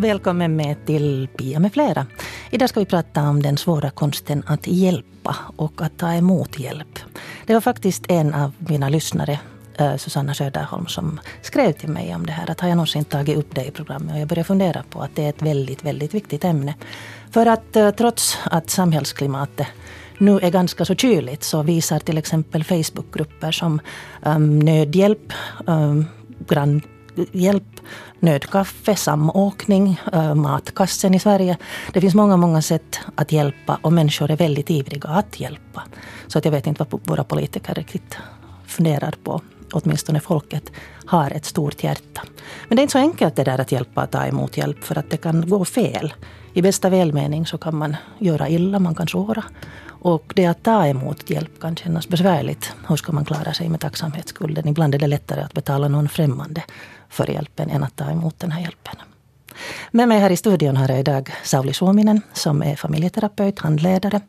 Välkommen med till Pia med flera. Idag ska vi prata om den svåra konsten att hjälpa och att ta emot hjälp. Det var faktiskt en av mina lyssnare, eh, Susanna Söderholm, som skrev till mig om det här. Att har jag någonsin tagit upp det i programmet? Och jag började fundera på att det är ett väldigt, väldigt viktigt ämne. För att eh, trots att samhällsklimatet nu är ganska så kyligt så visar till exempel Facebookgrupper som um, nödhjälp, um, Hjälp, nödkaffe, samåkning, matkassen i Sverige. Det finns många, många sätt att hjälpa och människor är väldigt ivriga att hjälpa. Så att jag vet inte vad våra politiker riktigt funderar på. Åtminstone folket har ett stort hjärta. Men det är inte så enkelt det där att hjälpa och ta emot hjälp för att det kan gå fel. I bästa välmening så kan man göra illa, man kan såra. Och det att ta emot hjälp kan kännas besvärligt. Hur ska man klara sig med tacksamhetsskulden? Ibland är det lättare att betala någon främmande för hjälpen än att ta emot den här hjälpen. Med mig här i studion har jag idag Sauli Suominen som är familjeterapeut, handledare.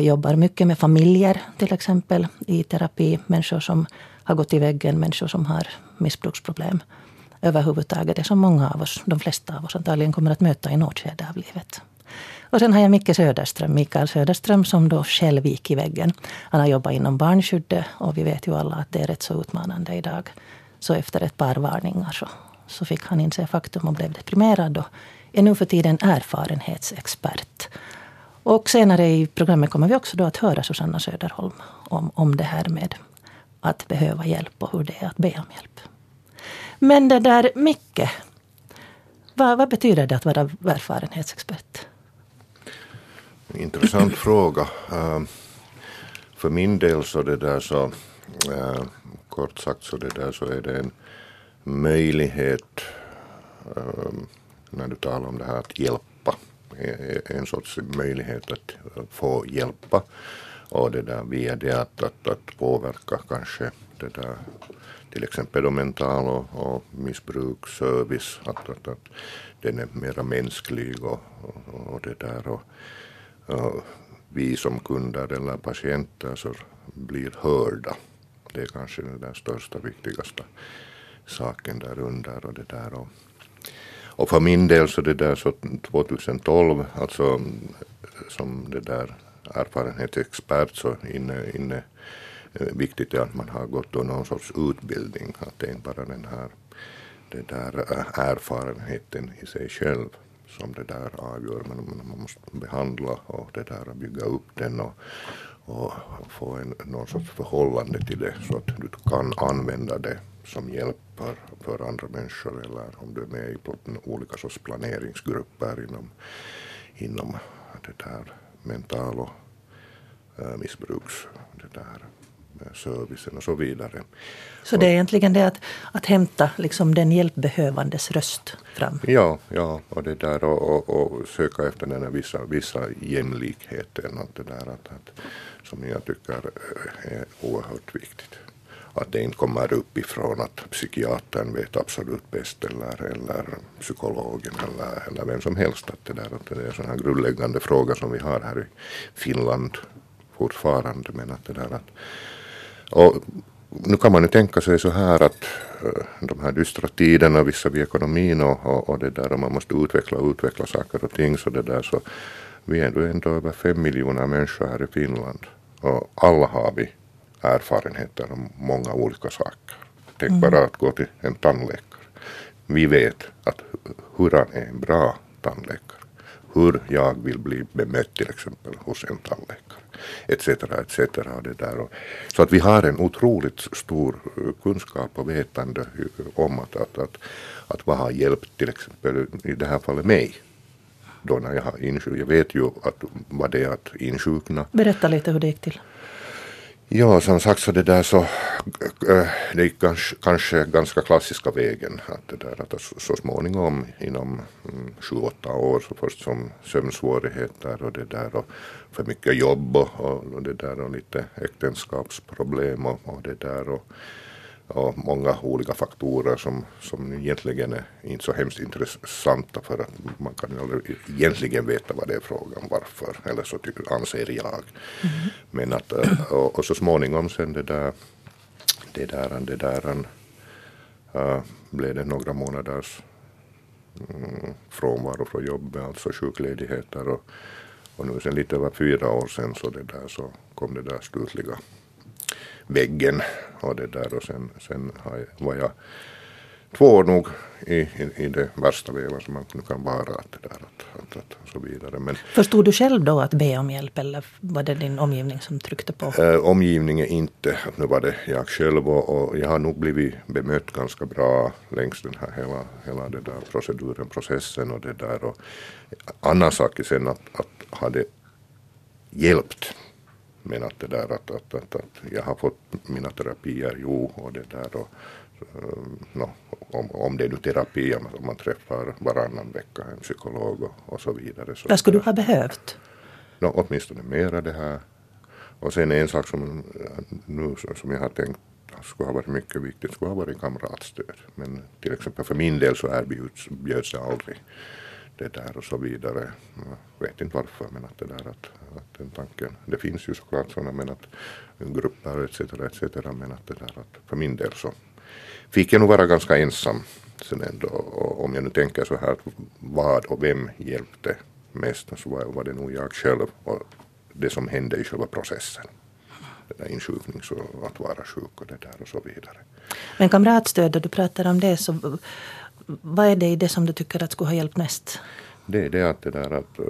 Jobbar mycket med familjer till exempel i terapi. Människor som har gått i väggen, människor som har missbruksproblem. Överhuvudtaget det som många av oss, de flesta av oss antagligen kommer att möta i något skede av livet. Och sen har jag Micke Söderström, Mikael Söderström, som då själv gick i väggen. Han har jobbat inom barnskyddet och vi vet ju alla att det är rätt så utmanande idag. Så efter ett par varningar så, så fick han inse faktum och blev deprimerad och är nu för tiden erfarenhetsexpert. Och senare i programmet kommer vi också då att höra Susanna Söderholm om, om det här med att behöva hjälp och hur det är att be om hjälp. Men det där Micke, vad, vad betyder det att vara erfarenhetsexpert? Intressant fråga. Uh, för min del så det där så, uh, kort sagt så det där så är det en möjlighet uh, när du talar om det här att hjälpa. En sorts möjlighet att få hjälpa och det där via det att, att, att påverka kanske det där till exempel då mental och, och missbruksservice, att, att, att den är mera mänsklig och, och, och det där. Och, och vi som kunder eller patienter så blir hörda. Det är kanske den där största, viktigaste saken där under och det där. Och, och för min del så det där så 2012, alltså som det där erfarenhetsexpert så inne, inne Eh, viktigt är att man har gått någon sorts utbildning, att det är inte bara den här den där eh, erfarenheten i sig själv som det där avgör, men man måste behandla och det där bygga upp den och, och få en, någon sorts förhållande till det så att du kan använda det som hjälp för, för andra människor eller om du är med i olika sorts planeringsgrupper inom, inom det där mental och äh, missbruks det där servicen och så vidare. Så det är egentligen det att, att hämta liksom den hjälpbehövandes röst fram? Ja, ja och det där och, och, och söka efter den här vissa, vissa jämlikheten och det där att, att, som jag tycker är oerhört viktigt. Att det inte kommer uppifrån att psykiatern vet absolut bäst eller, eller psykologen eller, eller vem som helst. Att det, där, att det är en sån här grundläggande fråga som vi har här i Finland fortfarande. Men att det där att och nu kan man ju tänka sig så här att uh, de här dystra tiderna visar vi ekonomin och, och, och, det där och man måste utveckla och utveckla saker och ting så det där så vi är ändå, ändå över fem miljoner människor här i Finland och alla har vi erfarenheter om många olika saker. Tänk mm. bara att gå till en tandläkare. Vi vet att hur han är en bra tandläkare. Hur jag vill bli bemött till exempel hos en tandläkare etc. etc. Och det där. Så att vi har en otroligt stor eh, kunskap och vetande eh, om att, att, att, att vad har hjälpt till exempel i det här fallet mig då när jag har insjuknat. Jag vet ju att, vad det är att insjukna. Berätta lite hur det gick till. Ja, som sagt så det där så eh, det gick kanske, kanske ganska klassiska vägen. Att det där att så småningom inom mm, sju, åtta år så först som sömnsvårigheter och det där och för mycket jobb och, och det där och lite äktenskapsproblem och, och det där och och många olika faktorer som, som egentligen är inte så hemskt intressanta för att man kan ju aldrig egentligen veta vad det är frågan varför, eller så anser jag. Mm. Men att, eh, och, och, så småningom sen det där, det där, det där uh, blev det några månaders mm, frånvaro från jobbet, alltså sjukledigheter. Och, och nu sen lite över fyra år sedan så, det där, så kom det där slutliga väggen och det där och sen, sen har, var jag två år nog i, i, i det värsta vevan som man nu kan vara. Att det där, att, att, att, och så vidare. Men, Förstod du själv då att be om hjälp eller var det din omgivning som tryckte på? äh, omgivningen inte, nu var det jag själv och, och jag har nog blivit bemött ganska bra längs den här hela, hela det där proceduren, processen och det där. Och annan sak är sen att, att har det hjälpt men att det där att, att, att, att jag har fått mina terapier, jo, och det där och uh, no, om, om det är nu terapi, om man träffar varannan vecka en psykolog och, och så vidare. Så Vad skulle du ha behövt? no, åtminstone mera det här. Och sen en sak som eh, nu som jag har tänkt skulle ha varit mycket viktigt skulle ha varit kamratstöd. Men till exempel för min del så erbjuds bjöds det aldrig det där och så vidare. Jag vet inte varför men att det där att, att den tanken, det finns ju såklart sådana men att grupper etc. etc. men att det där att för min del så fick jag nog vara ganska ensam sen ändå och om jag nu tänker så här vad och vem hjälpte mest så var, var det nog jag själv och det som hände i själva processen. Det där insjuknings och att vara sjuk och det där och så vidare. Men kamratstöd, då du pratar om det, så vad är det i det som du tycker att skulle ha hjälpt mest? Det är det att det där att uh,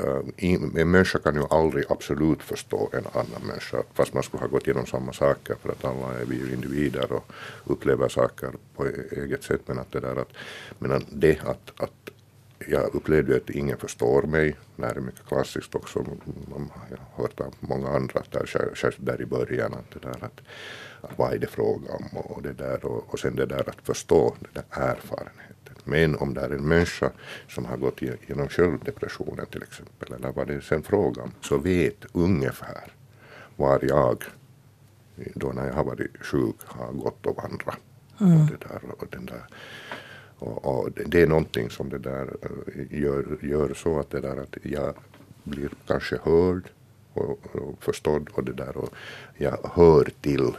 Äh, en människa kan ju aldrig absolut förstå en annan människa fast man skulle ha gått igenom samma saker för att alla är vi ju individer och upplever saker på e- eget sätt men att det där att men det att, att jag upplevde att ingen förstår mig. Det här är mycket klassiskt också. Jag har hört av många andra där, särskilt där i början att det där att, att vad är det fråga om och det där och, och sen det där att förstå den där erfarenheten. Men om det är en människa som har gått igenom självdepressionen till exempel eller vad det är sen fråga om så vet ungefär var jag då när jag har varit sjuk har gått och vandrat. Mm. Och det där, och den där och, och, det är någonting som det där eh, gör, gör så att det där att jag blir kanske hörd och, och förstådd och det där och jag hör till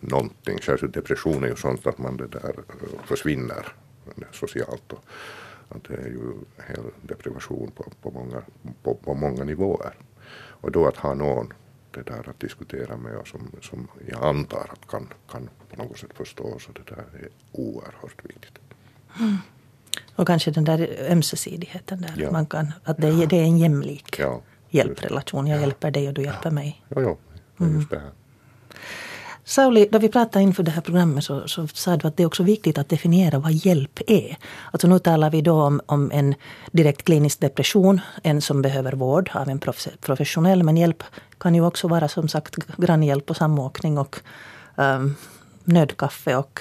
någonting. Särskilt depression är ju sånt att man det där eh, försvinner socialt. Och, att det är ju hel deprivation på, på, många, på, på många nivåer. Och då att ha någon det där att diskutera med och som, som jag antar att kan, kan på något sätt förstå så det där är oerhört viktigt. Mm. Och kanske den där ömsesidigheten där. Ja. Man kan, att det, är, det är en jämlik ja, hjälprelation. Jag ja. hjälper dig och du hjälper mig. Ja, ja. Mm. just det här. Sauli, då vi pratade inför det här programmet så, så sa du att det är också viktigt att definiera vad hjälp är. Alltså nu talar vi då om, om en direkt klinisk depression, en som behöver vård av en professionell. Men hjälp kan ju också vara som sagt grannhjälp och samåkning och um, nödkaffe och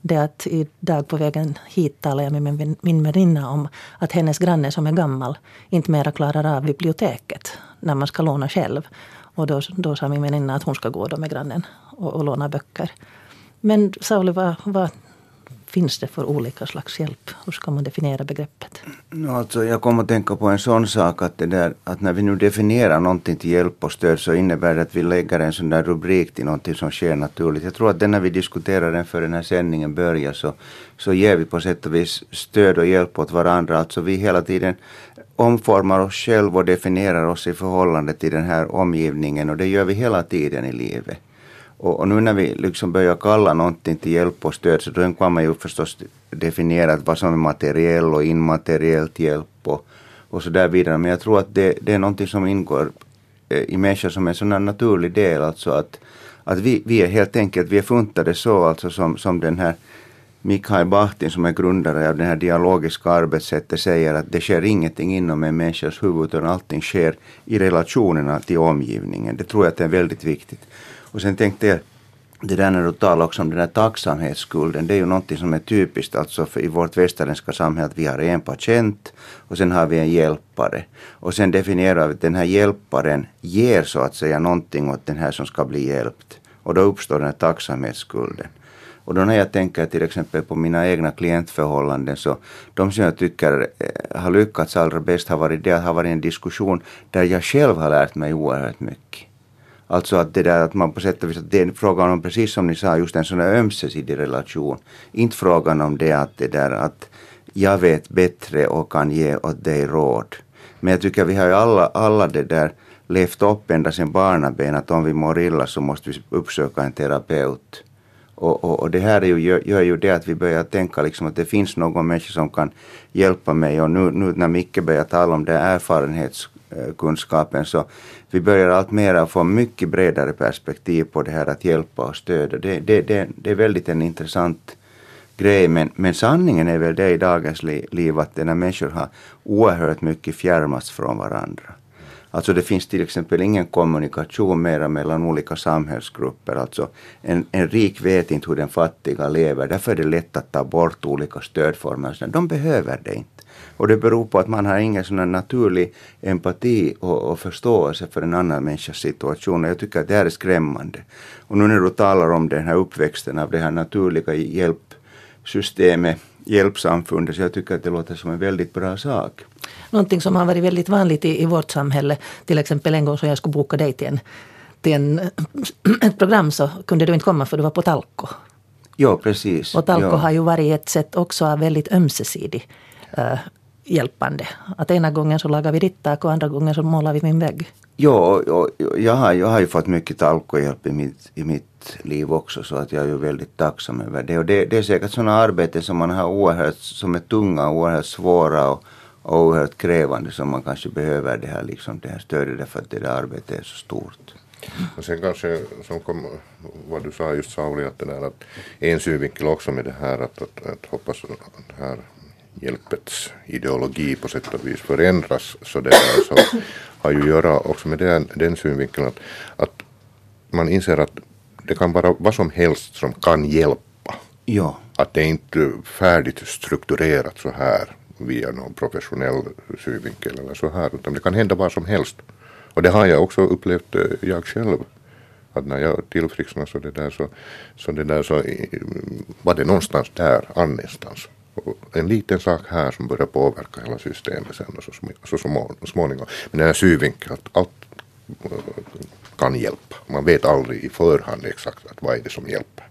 det att idag på vägen hit talade jag med min väninna om att hennes granne som är gammal inte mera klarar av biblioteket när man ska låna själv. Och då, då sa min väninna att hon ska gå då med grannen och, och låna böcker. Men Sauli, var, var finns det för olika slags hjälp? Hur ska man definiera begreppet? No, alltså, jag kommer att tänka på en sån sak att, det där, att när vi nu definierar någonting till hjälp och stöd så innebär det att vi lägger en sån där rubrik till någonting som sker naturligt. Jag tror att när vi diskuterar den för den här sändningen börjar så, så ger vi på sätt och vis stöd och hjälp åt varandra. Alltså vi hela tiden omformar oss själva och definierar oss i förhållande till den här omgivningen och det gör vi hela tiden i livet. Och, och, nu när vi liksom börjar kalla någonting till hjälp och stöd så då kan man ju förstås definiera vad som är materiell och immateriellt hjälp och, och så där vidare. Men jag tror att det, det är någonting som ingår eh, i människan som en sån här naturlig del. Alltså att, att vi, vi är helt enkelt, vi är funtade så alltså som, som den här Mikael Bahtin som är grundare av det här dialogiska arbetssättet säger att det sker ingenting inom en människas huvud utan allting sker i relationerna till omgivningen. Det tror jag att det är väldigt viktigt. Och sen tänkte jag, det där när du talar också om den där tacksamhetsskulden, det är ju någonting som är typiskt alltså för i vårt västerländska samhälle att vi har en patient och sen har vi en hjälpare. Och sen definierar vi att den här hjälparen ger så att säga någonting åt den här som ska bli hjälpt. Och då uppstår den här tacksamhetsskulden. Och då när jag tänker till exempel på mina egna klientförhållanden så de som jag tycker eh, har lyckats allra bäst har varit det att ha varit en diskussion där jag själv har lärt mig oerhört mycket. Alltså att det där att man på sätt och vis, att det är frågan om precis som ni sa, just en sån här ömsesidig relation. Inte frågan om det att det där att jag vet bättre och kan ge åt dig råd. Men jag tycker vi har ju alla, alla det där levt upp ända sedan barnaben att om vi mår illa så måste vi uppsöka en terapeut. Och, och, och det här är ju, gör, gör ju det att vi börjar tänka liksom att det finns någon människa som kan hjälpa mig och nu, nu när Micke börjar tala om det erfarenhets Eh, kunskapen, så vi börjar allt mer få mycket bredare perspektiv på det här att hjälpa och stödja. Det, det, det, det är väldigt en intressant grej men, men sanningen är väl det i dagens liv att när människor har oerhört mycket fjärmats från varandra. Alltså det finns till exempel ingen kommunikation mera mellan olika samhällsgrupper. Alltså en, en rik vet inte hur den fattiga lever. Därför är det lätt att ta bort olika stödformer. De behöver det inte. Och det beror på att man har ingen sån naturlig empati och, och, förståelse för en annan människas situation. Och jag tycker att det här är skrämmande. Och nu när du talar om den här uppväxten av det här naturliga hjälpsystemet hjälpsamfundet. Så jag tycker att det låter som en väldigt bra sak. Någonting som har varit väldigt vanligt i, i vårt samhälle, till exempel en gång så jag skulle boka dig till, en, till en, ett program så kunde du inte komma för du var på Talko. Ja, precis. Och Talko ja. har ju varit ett sätt också av väldigt ömsesidig uh, hjälpande. Att ena gången så lagar vi ditt tak och andra gången så målar vi min vägg. Ja, jag, har, jag har ju fått mycket talkohjälp i mitt, i mitt liv också så att jag är ju väldigt tacksam över det. Och det, det är säkert sådana arbeten som man har oerhört, som är tunga och oerhört svåra och, och oerhört krävande som man kanske behöver det här, liksom, det här stödet därför att det där arbetet är så stort. Och sen kanske, som kom, vad du sa just Sauli, att det där att en synvinkel också med det här att, att, att hoppas att här hjälpets ideologi på sätt och vis förändras så det så har ju att göra också med den, den synvinkeln att, att man inser att det kan vara vad som helst som kan hjälpa. Ja. Att det är inte färdigt strukturerat så här via någon professionell synvinkel eller så här utan det kan hända vad som helst. Och det har jag också upplevt eh, jag själv. Att när jag tillfrisknade så det där så, så det där så var det någonstans där annanstans en liten sak här som börjar påverka hela systemet sen och så, så, så småningom. Men den här synvinkeln att allt eh, kan hjälpa. Man vet aldrig i förhand exakt att vad är det som hjälper.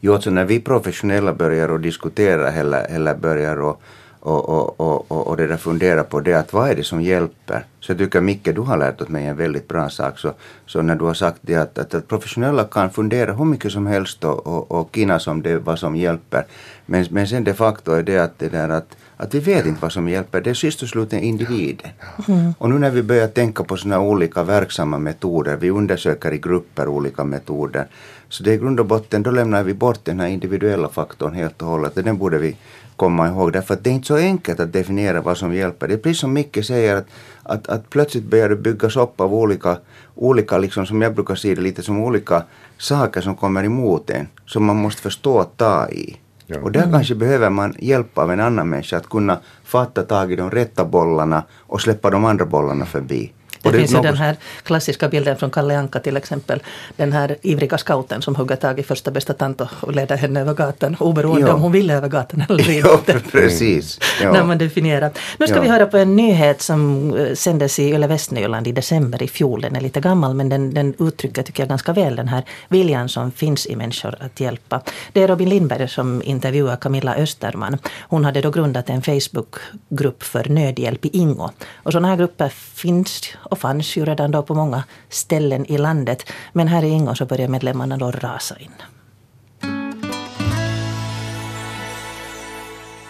Jo, alltså när vi professionella börjar att diskutera eller, eller börjar att och, och, och, och, och det där fundera på det att vad är det som hjälper? Så jag tycker Micke, du har lärt åt mig en väldigt bra sak. Så, så när du har sagt det att, att, att professionella kan fundera hur mycket som helst och, och, och kinas om det vad som hjälper. Men, men sen de facto är det att det där att, att vi vet inte vad som hjälper. Det är sist och slutligen individen. Mm. Och nu när vi börjar tänka på sådana olika verksamma metoder, vi undersöker i grupper olika metoder. Så det är i grund och botten, då lämnar vi bort den här individuella faktorn helt och hållet. Den borde vi komma ihåg. Därför att det är inte så enkelt att definiera vad som hjälper. Det är precis som Micke säger att, att, att plötsligt börjar det byggas upp av olika, olika liksom, som jag brukar se det, lite som olika saker som kommer emot en. Som man måste förstå att ta i. Ja. Och där mm. kanske behöver man hjälp av en annan människa att kunna fatta tag i de rätta bollarna och släppa de andra bollarna förbi. Det, det finns ju den här klassiska bilden från Kalle Anka till exempel. Den här ivriga scouten som hugger tag i första bästa tant och leder henne över gatan oberoende jo. om hon vill över gatan eller inte. Jo, precis. Jo. När man definierar. Nu ska jo. vi höra på en nyhet som eh, sändes i Yle Västnyland i december i fjol. Den är lite gammal men den, den uttrycker tycker jag ganska väl den här viljan som finns i människor att hjälpa. Det är Robin Lindberg som intervjuar Camilla Österman. Hon hade då grundat en Facebookgrupp för nödhjälp i Ingo. Och sådana här grupper finns och fanns ju redan då på många ställen i landet. Men här i Ingå så börjar medlemmarna då rasa in.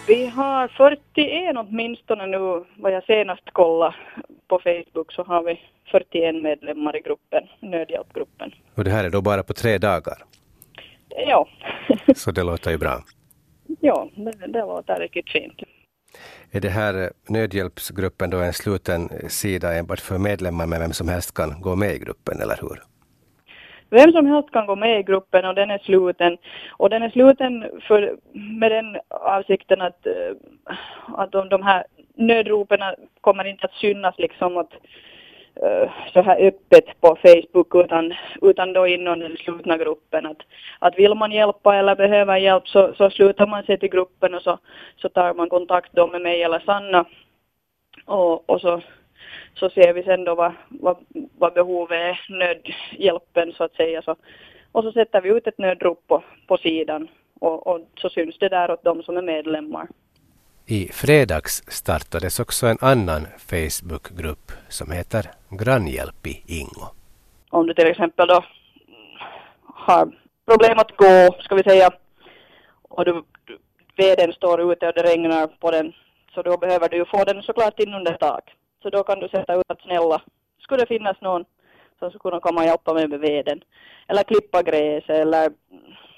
Vi har 41 åtminstone nu, vad jag senast kollade på Facebook så har vi 41 medlemmar i gruppen, nödhjälpgruppen. Och det här är då bara på tre dagar? Ja. så det låter ju bra. Ja, det, det låter riktigt fint. Är det här eh, nödhjälpsgruppen då en sluten eh, sida enbart för medlemmar men vem som helst kan gå med i gruppen, eller hur? Vem som helst kan gå med i gruppen och den är sluten. Och den är sluten för, med den avsikten att, eh, att de, de här nödropen kommer inte att synas liksom att Eh, så här öppet på Facebook utan, utan då inom den slutna gruppen. Att, att vill man hjälpa eller behöver hjälp så, så slutar man sig till gruppen och så, så tar man kontakt då med mig eller Sanna. Och, och så, så ser vi sen då vad, vad, vad behovet är, nödhjälpen så att säga. Så, och så sätter vi ut ett nödrop på, på sidan och, och så syns det där åt de som är medlemmar. I fredags startades också en annan Facebookgrupp som heter Grannhjälp i Ingo. Om du till exempel då har problem att gå, ska vi säga, och du, veden står ute och det regnar på den, så då behöver du ju få den såklart in under tak. Så då kan du sätta ut att snälla, skulle det finnas någon som skulle kunna komma och hjälpa mig med veden, eller klippa gräs, eller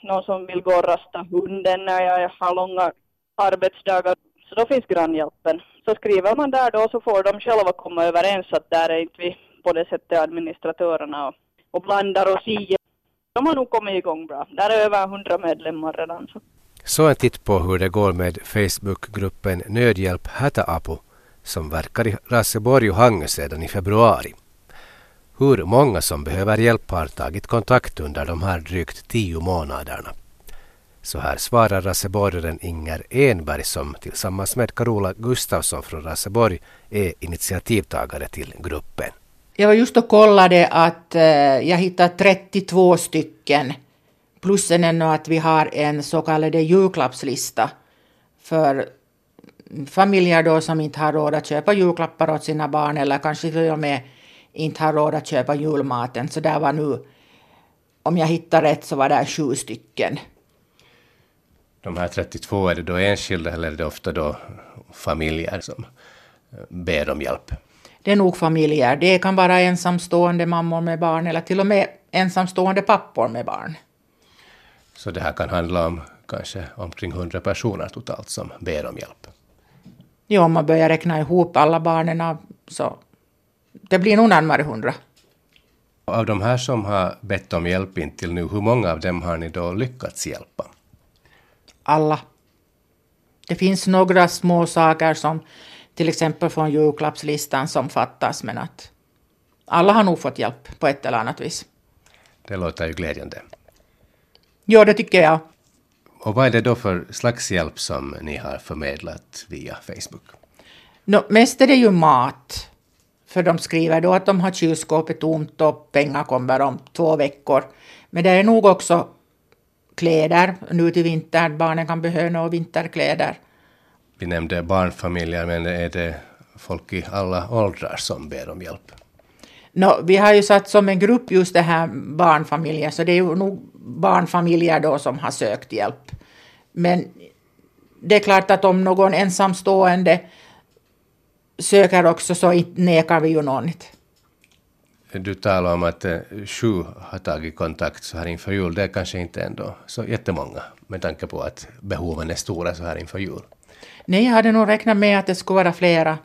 någon som vill gå och rasta hunden när jag har långa arbetsdagar. Så då finns grannhjälpen. Så skriver man där då så får de själva komma överens att där är inte vi på det sättet administratörerna och, och blandar och siar. De har nog kommit igång bra. Där är över hundra medlemmar redan. Så. Så en titt på hur det går med Facebookgruppen Nödhjälp Hätäapu som verkar i Raseborg och Hangö sedan i februari. Hur många som behöver hjälp har tagit kontakt under de här drygt tio månaderna. Så här svarar raseborgaren Inger Enberg som tillsammans med Carola Gustafsson från Raseborg är initiativtagare till gruppen. Jag var just och kollade att eh, jag hittade 32 stycken plus ännu att vi har en så kallad julklappslista för familjer då som inte har råd att köpa julklappar åt sina barn eller kanske till och med inte har råd att köpa julmaten. Så där var nu, om jag hittar rätt så var det sju stycken. De här 32, är det då enskilda eller är det ofta då familjer som eh, ber om hjälp? Det är nog familjer. Det kan vara ensamstående mammor med barn eller till och med ensamstående pappor med barn. Så det här kan handla om kanske omkring 100 personer totalt som ber om hjälp? Ja, om man börjar räkna ihop alla barnen så det blir nog närmare 100. Av de här som har bett om hjälp intill nu, hur många av dem har ni då lyckats hjälpa? Alla. Det finns några små saker som till exempel från julklappslistan som fattas, men att alla har nog fått hjälp på ett eller annat vis. Det låter ju glädjande. Ja, det tycker jag. Och vad är det då för slags hjälp som ni har förmedlat via Facebook? No, mest är det ju mat. För de skriver då att de har kylskåpet tomt och pengar kommer om två veckor. Men det är nog också kläder nu till vintern. Barnen kan behöva några vinterkläder. Vi nämnde barnfamiljer, men är det folk i alla åldrar som ber om hjälp? No, vi har ju satt som en grupp just det här barnfamiljer, så det är ju nog barnfamiljer då som har sökt hjälp. Men det är klart att om någon ensamstående söker också så nekar vi ju någon. Du talar om att eh, sju har tagit kontakt så här inför jul. Det är kanske inte ändå så jättemånga med tanke på att behoven är stora så här inför jul. Nej, jag hade nog räknat med att det skulle vara flera.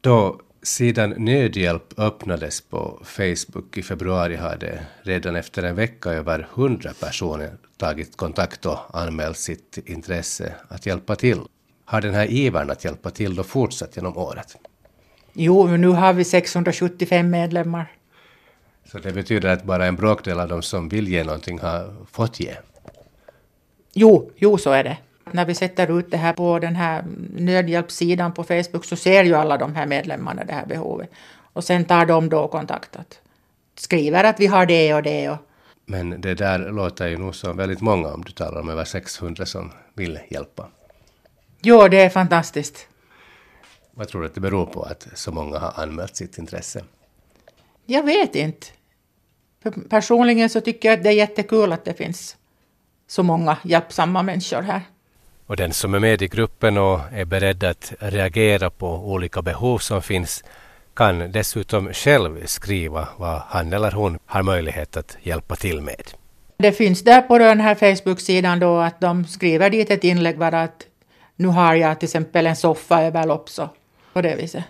Då sidan Nödhjälp öppnades på Facebook i februari hade redan efter en vecka över hundra personer tagit kontakt och anmält sitt intresse att hjälpa till. Har den här ivern att hjälpa till då fortsatt genom året? Jo, nu har vi 675 medlemmar. Så det betyder att bara en bråkdel av de som vill ge någonting har fått ge? Jo, jo så är det. När vi sätter ut det här på den här nödhjälpssidan på Facebook så ser ju alla de här medlemmarna det här behovet. Och sen tar de då kontakt. Skriver att vi har det och det. Och... Men det där låter ju nog som väldigt många om du talar om över 600 som vill hjälpa. Jo, det är fantastiskt. Vad tror du att det beror på att så många har anmält sitt intresse? Jag vet inte. För personligen så tycker jag att det är jättekul att det finns så många hjälpsamma människor här. Och den som är med i gruppen och är beredd att reagera på olika behov som finns kan dessutom själv skriva vad han eller hon har möjlighet att hjälpa till med. Det finns där på den här Facebook-sidan då att de skriver dit ett inlägg bara att nu har jag till exempel en soffa över lopp så på det viset.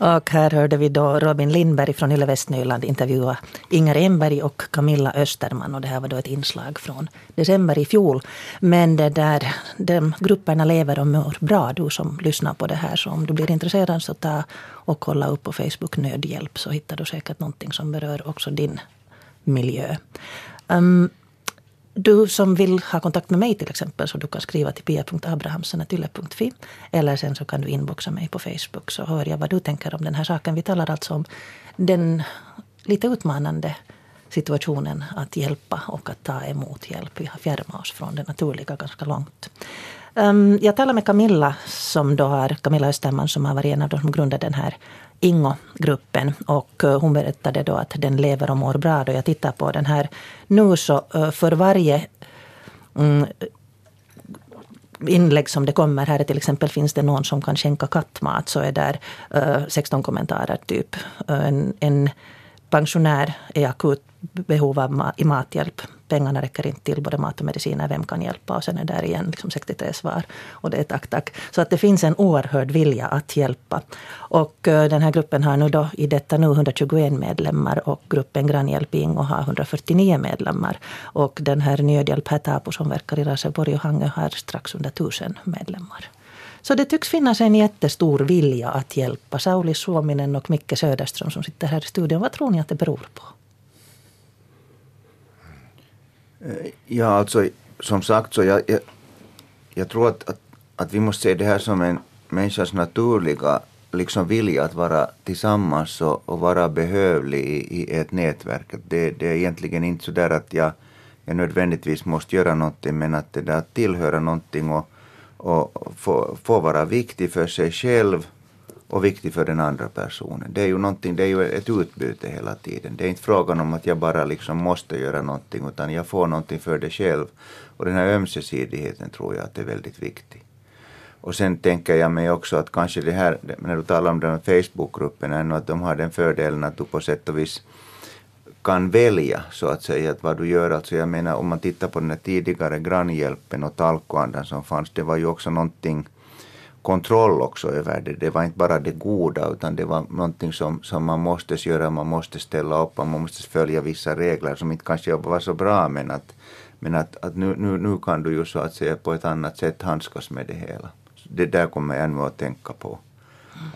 Och här hörde vi då Robin Lindberg från Yle Västnyland intervjua Inger Enberg och Camilla Österman. Och det här var då ett inslag från december i fjol. Men det där, de grupperna lever och mår bra, du som lyssnar på det här. Så om du blir intresserad så ta och kolla upp på Facebook Nödhjälp så hittar du säkert någonting som berör också din miljö. Um, du som vill ha kontakt med mig till exempel så du kan skriva till pia.abrahamsen.yle.fi eller sen så kan du inboxa mig på Facebook så hör jag vad du tänker om den här saken. Vi talar alltså om den lite utmanande situationen att hjälpa och att ta emot hjälp. Vi har fjärmat oss från det naturliga ganska långt. Ehm, jag talade med Camilla, som då har, Camilla Österman som har varit en av de som grundade den här Ingo-gruppen. Och eh, hon berättade då att den lever och mår bra. Då jag tittar på den här nu så eh, för varje mm, inlägg som det kommer här, till exempel finns det någon som kan skänka kattmat, så är där eh, uh, 16 kommentarer typ. Uh, en, en pensionär är akut behov av ma i mathjälp. Pengarna räcker inte till både mat och mediciner. Vem kan hjälpa? Och sen är där igen liksom 63 svar. Och det är tack, tack. Så att det finns en oerhörd vilja att hjälpa. Och eh, den här gruppen har nu då i detta nu 121 medlemmar och gruppen Grannhjälp Ingo har 149 medlemmar. Och den här Nödhjälp Hätäapu som verkar i Raseborg och Hangö har strax under 1000 medlemmar. Så det tycks finnas en jättestor vilja att hjälpa. Sauli Suominen och Micke Söderström som sitter här i studion. Vad tror ni att det beror på? Eh, Eh, ja, alltså som sagt så jag, jag, jag tror att, att, att, vi måste se det här som en människas naturliga liksom vilja att vara tillsammans och, och vara behövlig i, i ett nätverk. Det, det är egentligen inte så där att jag, jag nödvändigtvis måste göra någonting men att det där tillhöra någonting och, och få, få vara viktig för sig själv och viktig för den andra personen. Det är ju någonting, det är ju ett utbyte hela tiden. Det är inte frågan om att jag bara liksom måste göra någonting utan jag får någonting för det själv. Och den här ömsesidigheten tror jag att är väldigt viktig. Och sen tänker jag mig också att kanske det här, när du talar om den här Facebookgruppen, att de har den fördelen att du på sätt och vis kan välja så att säga att vad du gör. Alltså jag menar om man tittar på den här tidigare grannhjälpen och talkoandan som fanns, det var ju också någonting kontroll också över det. Det var inte bara det goda utan det var någonting som, som man måste göra, man måste ställa upp, man måste följa vissa regler som inte kanske var så bra men att, men att, att nu, nu, nu kan du ju så att säga på ett annat sätt handskas med det hela. Det där kommer jag ännu att tänka på.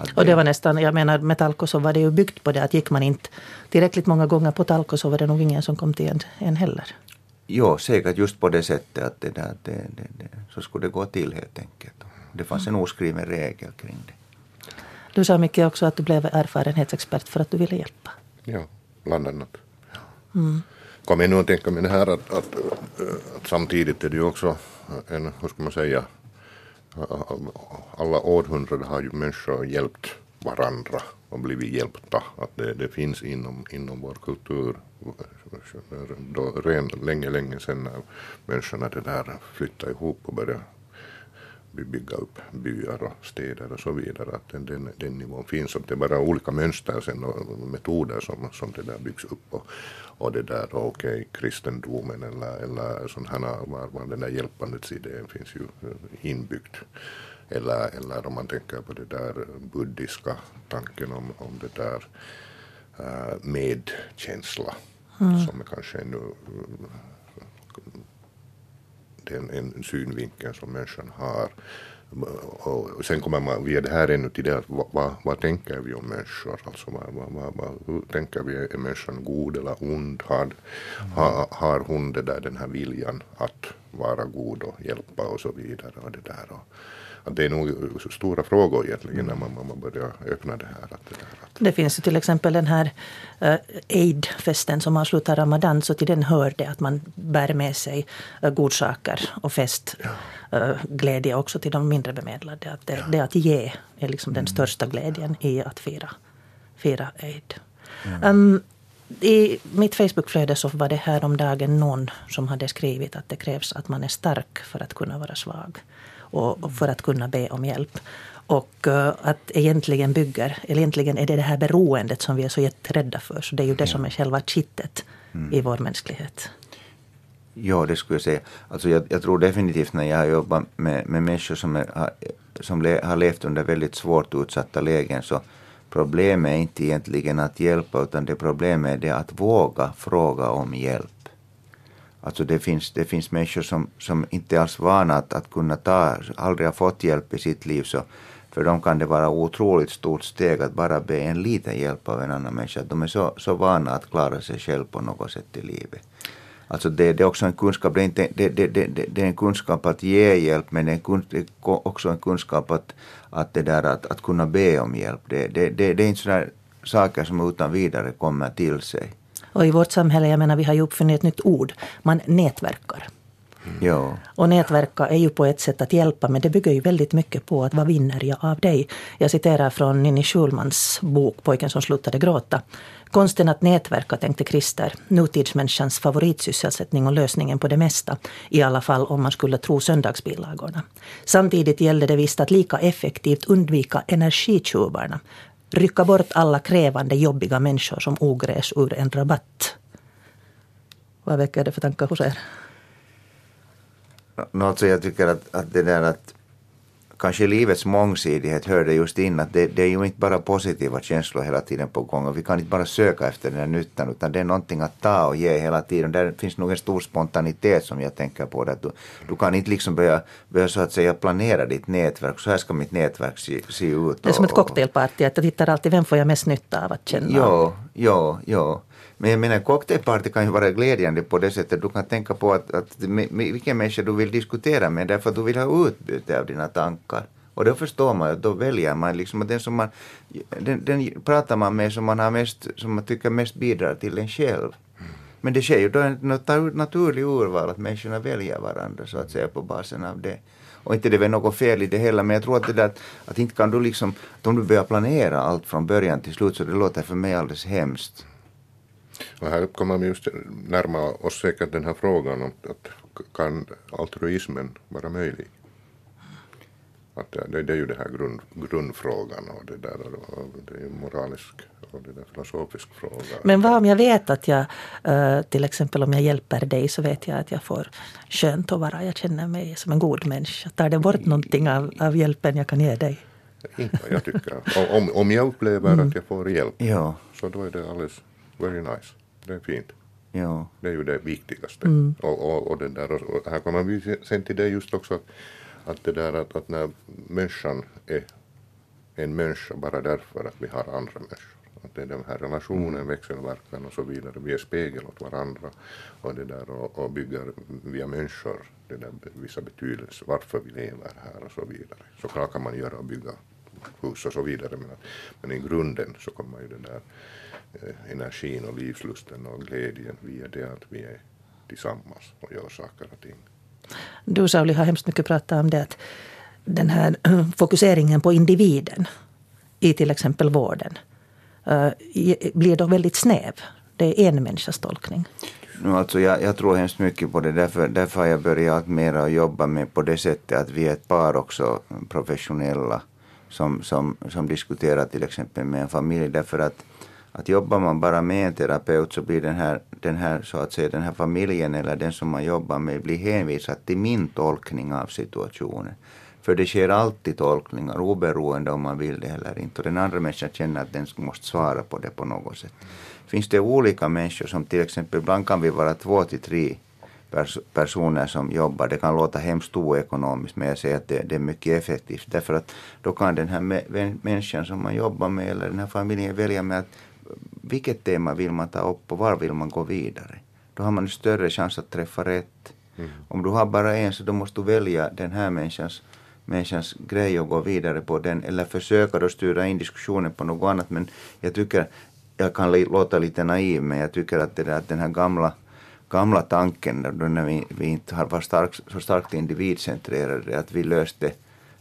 Det... Och det var nästan, jag menar med Talko så var det ju byggt på det att gick man inte tillräckligt många gånger på Talko så var det nog ingen som kom till en, en heller. Jo, säkert just på det sättet att det där, det, det, det, så skulle det gå till helt enkelt. Det fanns en oskriven regel kring det. Du sa mycket också att du blev erfarenhetsexpert för att du ville hjälpa. Ja, bland annat. Mm. Kom jag nu att tänka mig det här att, att, att, samtidigt är det ju också en, hur ska man säga, alla århundraden har ju människor hjälpt varandra och blivit hjälpta. Att det, det finns inom, inom vår kultur då, redan länge, länge sedan när människorna det där flyttade ihop och började bygga upp byar och städer och så vidare. Att den, den, den nivån finns. Och det är bara olika mönster sen och metoder som, som det där byggs upp. Och, och det där, okej, okay, kristendomen eller, eller sån här, var, var den där hjälpandets idén finns ju inbyggd. Eller, eller om man tänker på det där buddhiska tanken om, om det där uh, medkänsla mm. som är kanske ännu den en synvinkel som människan har. Och sen kommer man, via det här ännu till det att vad, vad, vad tänker vi om människor? Alltså vad, vad, vad, hur tänker vi, är människan god eller ond? Har, har, har hon det där, den här viljan att vara god och hjälpa och så vidare och det där. Och, att det är nog stora frågor egentligen när man, man börjar öppna det här. Att det, att... det finns ju till exempel den här uh, Eid-festen som avslutar Ramadan. Så till den hör det att man bär med sig uh, godsaker och festglädje ja. uh, också till de mindre bemedlade. Att det, ja. det att ge är liksom mm. den största glädjen i att fira, fira Eid. Mm. Um, i mitt Facebookflöde så var det här om dagen någon som hade skrivit att det krävs att man är stark för att kunna vara svag och, för att kunna be om hjälp. Och uh, att egentligen bygger, eller egentligen är det det här beroendet som vi är så jätterädda för. Så det är ju det som är själva kittet mm. i vår mänsklighet. Ja, det skulle jag säga. Alltså jag, jag tror definitivt när jag har jobbat med, med människor som, är, som le, har levt under väldigt svårt utsatta lägen så problemet är inte egentligen att hjälpa utan det problemet är det att våga fråga om hjälp. Alltså det finns, det finns människor som, som inte alls är vana att, att kunna ta, aldrig har fått hjälp i sitt liv. Så för dem kan det vara otroligt stort steg att bara be en liten hjälp av en annan människa. De är så, så vana att klara sig själv på något sätt i livet. Alltså det, det är också en kunskap, det är, inte, det, det, det, det är en kunskap att ge hjälp men det är också en kunskap att, att, det där, att, att kunna be om hjälp. Det, det, det, det är inte sådana saker som utan vidare kommer till sig. Och i vårt samhälle, jag menar vi har ju uppfunnit ett nytt ord. Man nätverkar. Ja. Och nätverka är ju på ett sätt att hjälpa, men det bygger ju väldigt mycket på att vad vinner jag av dig? Jag citerar från Ninni Schulmans bok Pojken som slutade gråta. Konsten att nätverka, tänkte Christer, nutidsmänniskans favoritsysselsättning och lösningen på det mesta. I alla fall om man skulle tro söndagsbilagorna. Samtidigt gällde det visst att lika effektivt undvika energitjuvarna. Rycka bort alla krävande, jobbiga människor som ogräs ur en rabatt. Vad väcker det för tankar hos er? No, alltså jag tycker att, att det där att kanske livets mångsidighet hör det just in att det, det, är ju inte bara positiva känslor hela tiden på gång och vi kan inte bara söka efter den här nyttan utan det är någonting att ta och ge hela tiden. Där finns nog en stor spontanitet som jag tänker på. Att du, du kan inte liksom börja, börja så att säga planera ditt nätverk. Så här ska mitt nätverk se, se ut. Det är som ett cocktailparty, att jag tittar alltid vem får jag mest nytta av att känna. Ja, ja, ja. Men jag menar cocktailparty kan ju vara glädjande på det sättet. Du kan tänka på att, att vilken människa du vill diskutera med därför att du vill ha utbyte av dina tankar. Och då förstår man ju, då väljer man liksom att den som man, den, den pratar man med som man har mest, som man tycker mest bidrar till en själv. Men det sker ju då en naturlig urval att människorna väljer varandra så att säga på basen av det. Och inte det är väl något fel i det heller, men jag tror att det där att inte kan du liksom, att om du börjar planera allt från början till slut så det låter för mig alldeles hemskt. Och här kommer vi just närma oss säkert den här frågan om att kan altruismen vara möjlig? Att det, det är ju den här grund, grundfrågan och det där och det är ju moralisk och det där filosofisk fråga. Men vad om jag vet att jag uh, till exempel om jag hjälper dig så vet jag att jag får skönt att vara. Jag känner mig som en god människa. Tar det bort någonting av, av hjälpen jag kan ge dig? Inte jag tycker. Om, om jag upplever mm. att jag får hjälp ja. så då är det alldeles very nice. Det är fint. Ja. Det är ju det viktigaste. Mm. Och, och, och, den där, och här kommer vi sen till det just också att, att det där att, att när människan är en människa bara därför att vi har andra människor. Att det är den här relationen, mm. växelverkan och så vidare. Vi är spegel åt varandra och, det där, och, och bygger via människor det där, vissa betydelser, varför vi lever här och så vidare. Så klart kan man göra och bygga hus och så vidare men, men i grunden så kommer ju det där energin och livslusten och glädjen via det att vi är tillsammans och gör saker och ting. Du Sauli har hemskt mycket pratat om det att den här fokuseringen på individen i till exempel vården uh, blir då väldigt snäv. Det är en människas tolkning. No, alltså jag, jag tror hemskt mycket på det. Därför, därför har jag börjat mer jobba med på det sättet att vi är ett par också professionella som, som, som diskuterar till exempel med en familj. Därför att att jobbar man bara med en terapeut så blir den här, den här, så att säga, den här familjen eller den som man jobbar med blir hänvisad till min tolkning av situationen. För det sker alltid tolkningar oberoende om man vill det eller inte. Och den andra människan känner att den måste svara på det på något sätt. Finns det olika människor som till exempel, ibland kan vi vara två till tre pers personer som jobbar. Det kan låta hemskt oekonomiskt men jag säger att det, det, är mycket effektivt. Därför att då kan den här människan som man jobbar med eller den här familjen välja med att vilket tema vill man ta upp och var vill man gå vidare? Då har man större chans att träffa rätt. Mm. Om du har bara en så då måste du välja den här människans, människans grej och gå vidare på den eller försöka då styra in diskussionen på något annat. Men jag tycker, jag kan låta lite naiv men jag tycker att, det där, att den här gamla gamla tanken då när vi, vi inte har varit stark, så starkt individcentrerade att vi löste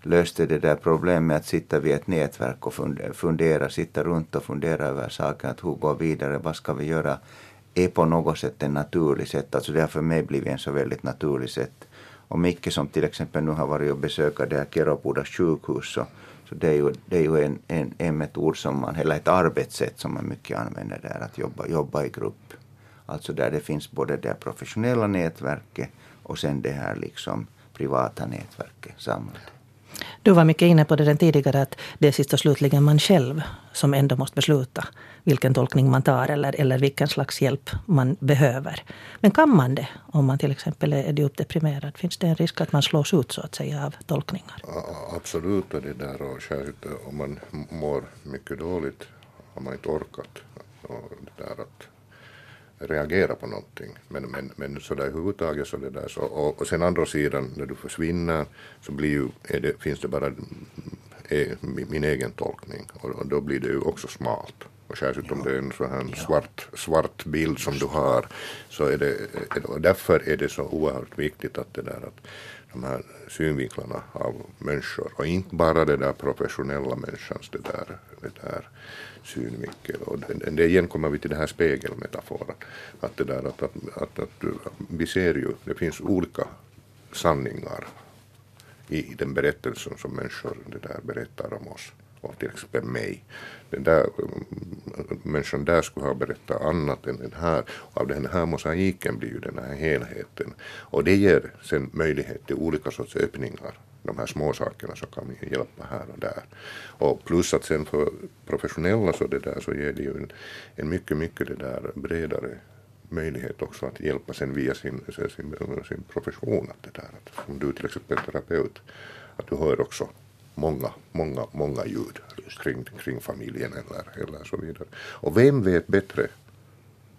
löste det där problemet med att sitta vid ett nätverk och fundera, sitta runt och fundera över saker, att hur går vidare, vad ska vi göra, är på något sätt en naturlig sätt. Alltså det har för mig blivit en så väldigt naturlig sätt. Och Micke som till exempel nu har varit och besökt det här Kerobodas sjukhus så, så det är ju, det är ju en, en, en metod som man, eller ett arbetssätt som man mycket använder där, att jobba, jobba i grupp. Alltså där det finns både det professionella nätverket och sen det här liksom privata nätverket samlat. Du var mycket inne på det den tidigare att det är sist och slutligen man själv som ändå måste besluta vilken tolkning man tar eller, eller vilken slags hjälp man behöver. Men kan man det om man till exempel är djupt deprimerad? Finns det en risk att man slås ut så att säga av tolkningar? Absolut, och det där och särskilt om man mår mycket dåligt har man inte orkat. Och det där att reagera på någonting. Men, men, men så där överhuvudtaget så det där så, och, och sen andra sidan när du försvinner så blir ju, det, finns det bara är, min egen tolkning och, och, då blir det ju också smalt. och särskilt om det är en sån här svart, svart bild som du har. Så är det, och därför är det så oerhört viktigt att det där att de här synvinklarna av människor och inte bara det där professionella människans det där, det där synvinkel. Och det, det igen kommer vi till den här spegelmetaforen. Att, det där, att, att, att, att, vi ser ju, det finns olika sanningar i den berättelsen som människor det där berättar om oss och till exempel mig. Den där mm, människan där skulle ha berättat annat än den här. Och av den här mosaiken blir ju den här helheten. Och det ger sen möjlighet till olika sorts öppningar. De här små sakerna som kan hjälpa här och där. Och plus att sen för professionella så, det där, så ger det ju en, en mycket, mycket det där bredare möjlighet också att hjälpa sen via sin, sin, sin profession. Att det där, att om du till exempel är terapeut, att du hör också många, många, många ljud kring, kring familjen eller, eller så vidare. Och vem vet bättre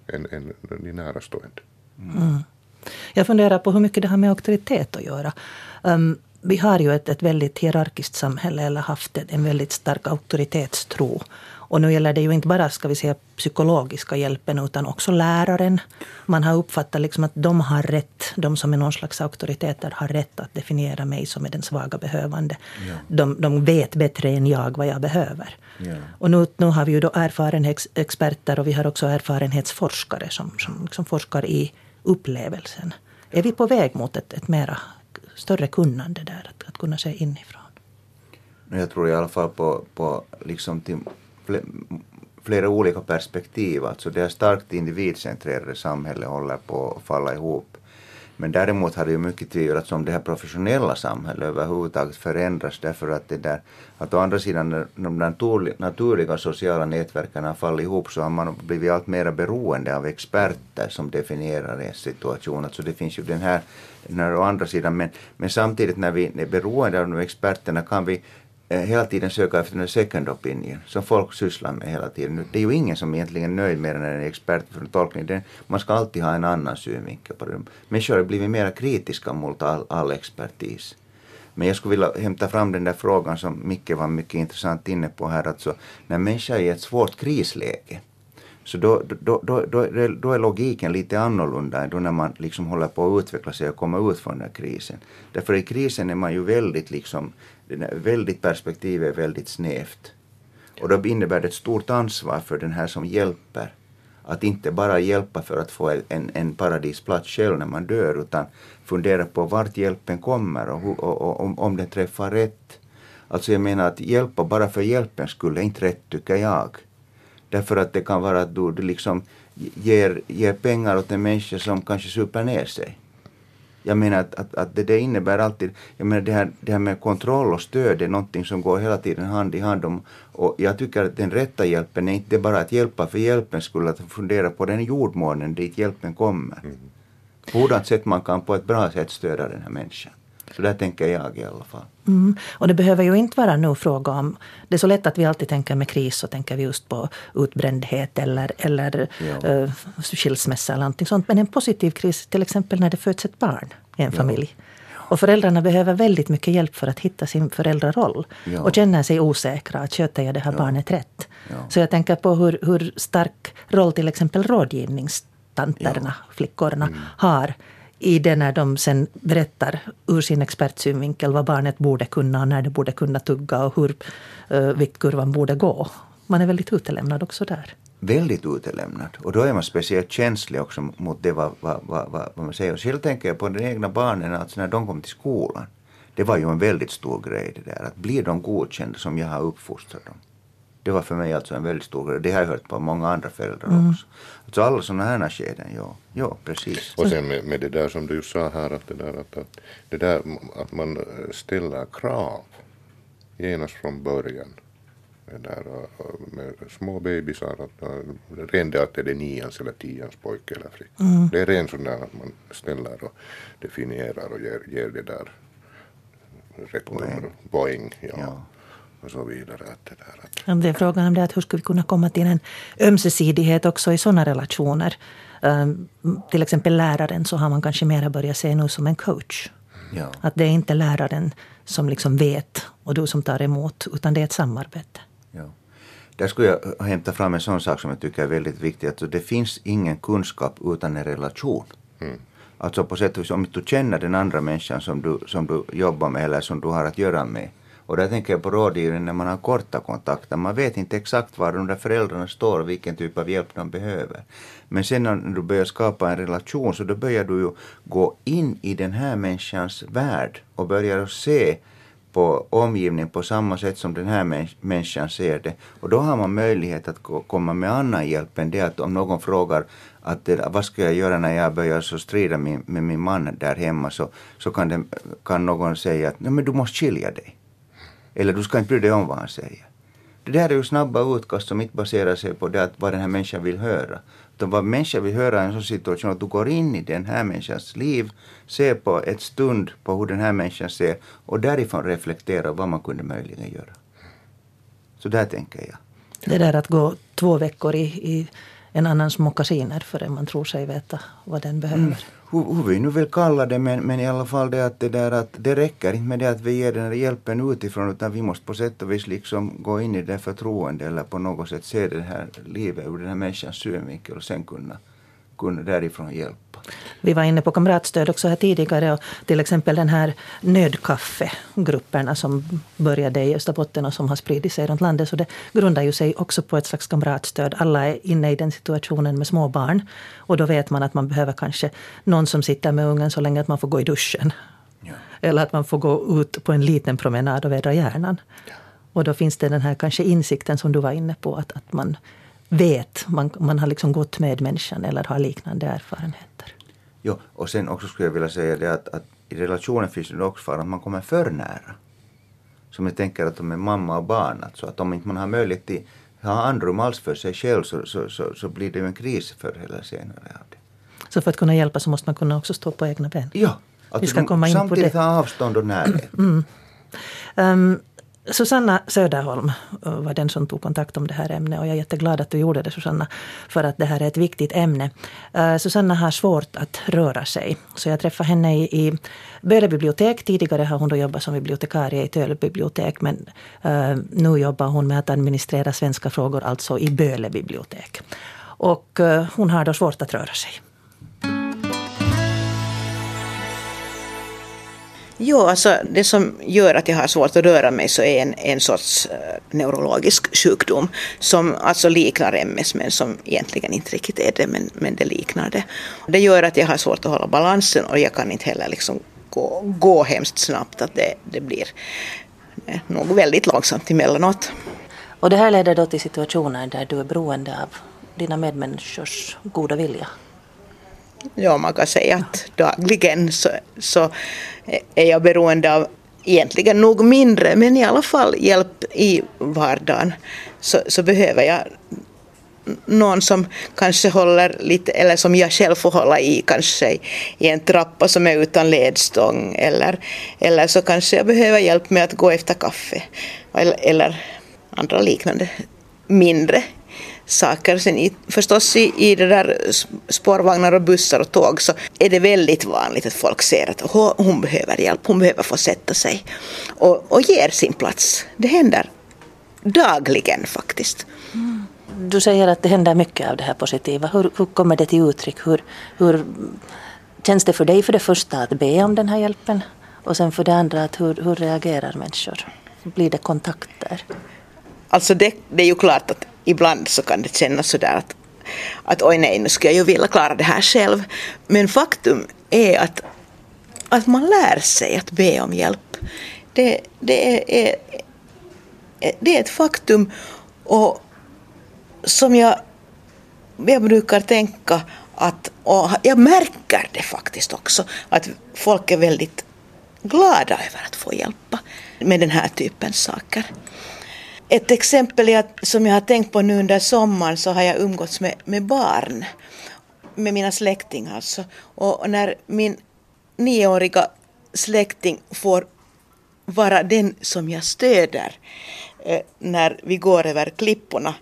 än, än de närastående? Mm. Jag funderar på hur mycket det har med auktoritet att göra. Um, vi har ju ett, ett väldigt hierarkiskt samhälle, eller haft en väldigt stark auktoritetstro. Och nu gäller det ju inte bara ska vi säga, psykologiska hjälpen utan också läraren. Man har uppfattat liksom att de har rätt, de som är någon slags auktoriteter har rätt att definiera mig som är den svaga behövande. Ja. De, de vet bättre än jag vad jag behöver. Ja. Och nu, nu har vi ju då erfarenhetsexperter och vi har också erfarenhetsforskare som, som liksom forskar i upplevelsen. Är vi på väg mot ett, ett mera större kunnande där, att, att kunna se inifrån? Jag tror i alla fall på, på liksom till flera olika perspektiv. Alltså det starkt individcentrerade samhället håller på att falla ihop. Men däremot har det ju mycket tvivlats om det här professionella samhället överhuvudtaget förändras därför att det där, att å andra sidan när de naturliga sociala nätverken har fallit ihop så har man blivit allt mer beroende av experter som definierar en situation. Alltså det finns ju den här, den här å andra sidan, men, men samtidigt när vi är beroende av de experterna kan vi Eh, hela tiden söka efter en second opinion som folk sysslar med hela tiden. Det är ju ingen som egentligen är nöjd med den en expert för en tolkning. Man ska alltid ha en annan synvinkel på det. Människor har blivit mer kritiska mot all, all expertis. Men jag skulle vilja hämta fram den där frågan som Micke var mycket intressant inne på här. Alltså, när människor är i ett svårt krisläge så då, då, då, då, då är logiken lite annorlunda än då när man liksom håller på att utveckla sig och komma ut från den här krisen. Därför i krisen är man ju väldigt liksom väldigt perspektivet är väldigt snävt. Och då innebär det ett stort ansvar för den här som hjälper. Att inte bara hjälpa för att få en, en paradisplats själv när man dör utan fundera på vart hjälpen kommer och, och, och, och om den träffar rätt. Alltså jag menar att hjälpa bara för hjälpens skull är inte rätt tycker jag. Därför att det kan vara att du, du liksom ger, ger pengar åt en människa som kanske super ner sig. Jag menar att, att, att det, det, innebär alltid, jag menar det här, det här med kontroll och stöd är någonting som går hela tiden hand i hand om, och jag tycker att den rätta hjälpen är inte bara att hjälpa för hjälpens skull, att fundera på den jordmånen dit hjälpen kommer. Mm. På sätt man kan på ett bra sätt stödja den här människan. Så där tänker jag i alla fall. Mm. Och det behöver ju inte vara nu fråga om... Det är så lätt att vi alltid tänker med kris så tänker vi just på utbrändhet eller, eller ja. uh, skilsmässa eller någonting sånt. Men en positiv kris, till exempel när det föds ett barn i en ja. familj. Och föräldrarna behöver väldigt mycket hjälp för att hitta sin föräldraroll. Ja. Och känner sig osäkra, att sköter jag det här ja. barnet rätt? Ja. Så jag tänker på hur, hur stark roll till exempel rådgivningstanterna, flickorna, mm. har i det när de sen berättar ur sin expertsynvinkel vad barnet borde kunna och när det borde kunna tugga och hur eh, uh, viktkurvan borde gå. Man är väldigt utelämnad också där. Väldigt utelämnad. Och då är man speciellt känslig också mot det vad, vad, vad, vad man säger. Och själv tänker jag på de egna barnen, alltså när de kom till skolan. Det var ju en väldigt stor grej det där, att blir de godkända som jag har uppfostrat dem. Det var för mig alltså en väldigt stor grej. Det har jag hört på många andra föräldrar mm. också. Alltså alla sådana här skeden, ja. Ja, precis. Och sen med, med, det där som du sa här, att det där att, att, det där, att man ställer krav genast från början. Det där, med små bebisar, att, ren det att det är nians eller tians pojke eller flicka. Mm. Det är ren sån där att man ställer och definierar och ger, ger det där rätt poäng. poäng ja. ja och så vidare. Att det, där, att... det är frågan om det att hur ska vi kunna komma till en ömsesidighet också i sådana relationer. Um, till exempel läraren så har man kanske mera börjat se nu som en coach. Ja. Att det är inte läraren som liksom vet och du som tar emot, utan det är ett samarbete. Ja. där skulle jag hämta fram en sån sak som jag tycker är väldigt viktig. Alltså det finns ingen kunskap utan en relation. Mm. Alltså på sätt och vis, om du känner den andra människan som du, som du jobbar med eller som du har att göra med. Och där tänker jag på rådgivning när man har korta kontakter. Man vet inte exakt var de där föräldrarna står och vilken typ av hjälp de behöver. Men sen när du börjar skapa en relation så då börjar du ju gå in i den här människans värld och börjar se på omgivningen på samma sätt som den här människan ser det. Och då har man möjlighet att komma med annan hjälp än det att om någon frågar att det, vad ska jag göra när jag börjar så strida med, med min man där hemma så, så kan, det, kan någon säga att Nej, men du måste skilja dig. Eller du ska inte bry dig om vad han säger. Det där är ju snabba utkast som inte baserar sig på det att vad den här människan vill höra. Utan vad människan vill höra i en sån situation att du går in i den här människans liv, ser på ett stund på hur den här människan ser och därifrån reflektera vad man kunde möjligen göra. Så där tänker jag. Det där att gå två veckor i, i en annans mockasiner förrän man tror sig veta vad den behöver. Mm. Hur, hur vi nu vill kalla det men, men i alla fall det att det där att det räcker inte med det att vi ger den här hjälpen utifrån utan vi måste på sätt och vis liksom gå in i det förtroende eller på något sätt se det här livet ur den här människans synvinkel och sen kunna, kunna därifrån hjälpa. Vi var inne på kamratstöd också här tidigare och till exempel den här nödkaffegrupperna som började i Österbotten och som har spridit sig runt landet. Så det grundar ju sig också på ett slags kamratstöd. Alla är inne i den situationen med små barn. Och då vet man att man behöver kanske någon som sitter med ungen så länge att man får gå i duschen. Ja. Eller att man får gå ut på en liten promenad och vädra hjärnan. Ja. Och då finns det den här kanske insikten som du var inne på att, att man vet, man, man har liksom gått med människan eller har liknande erfarenheter. Jo, och sen också skulle jag vilja säga det att, att i relationen finns det också fara att man kommer för nära. Som jag tänker att de är mamma och barn, alltså att om inte man har möjlighet till ha andrum alls för sig själv så, så, så, så blir det ju en kris förr eller senare av det. Så för att kunna hjälpa så måste man kunna också stå på egna ben? Ja, att Vi ska komma in samtidigt på det. ha avstånd och närhet. Mm. Um, Susanna Söderholm eh, var den som tog kontakt om det här ämnet och jag är jätteglad att du gjorde det Susanna, för att det här är ett viktigt ämne. Eh, Susanna har svårt att röra sig, så jag träffade henne i, i Böle bibliotek. Tidigare har hon då jobbat som bibliotekarie i Töle bibliotek, men uh, nu jobbar hon med att administrera svenska frågor, alltså i Böle bibliotek. Och uh, hon har då svårt att röra sig. Jo, alltså det som gör att jag har svårt att röra mig så är en, en sorts eh, neurologisk sjukdom som alltså liknar MS men som egentligen inte riktigt är det men, men det liknar det. Det gör att jag har svårt att hålla balansen och jag kan inte heller liksom gå, gå hemskt snabbt att det, det blir eh, nog väldigt långsamt emellanåt. Och det här leder då till situationer där du är beroende av dina medmänniskors goda vilja? Ja, man kan säga att dagligen så, så är jag beroende av egentligen nog mindre, men i alla fall hjälp i vardagen. Så, så behöver jag någon som kanske håller lite, eller som jag själv får hålla i kanske i en trappa som är utan ledstång eller, eller så kanske jag behöver hjälp med att gå efter kaffe eller, eller andra liknande mindre saker. Sen i, förstås i, i det där spårvagnar och bussar och tåg så är det väldigt vanligt att folk ser att hon behöver hjälp, hon behöver få sätta sig och, och ger sin plats. Det händer dagligen faktiskt. Mm. Du säger att det händer mycket av det här positiva. Hur, hur kommer det till uttryck? Hur, hur känns det för dig för det första att be om den här hjälpen? Och sen för det andra, att hur, hur reagerar människor? Blir det kontakter? Alltså det, det är ju klart att ibland så kan det kännas sådär att, att oj nej, nu skulle jag ju vilja klara det här själv. Men faktum är att, att man lär sig att be om hjälp. Det, det, är, det är ett faktum och som jag, jag brukar tänka att, och jag märker det faktiskt också, att folk är väldigt glada över att få hjälpa med den här typen saker. Ett exempel är att, som jag har tänkt på nu under sommaren så har jag umgåtts med, med barn, med mina släktingar alltså. Och när min nioåriga släkting får vara den som jag stöder eh, när vi går över klipporna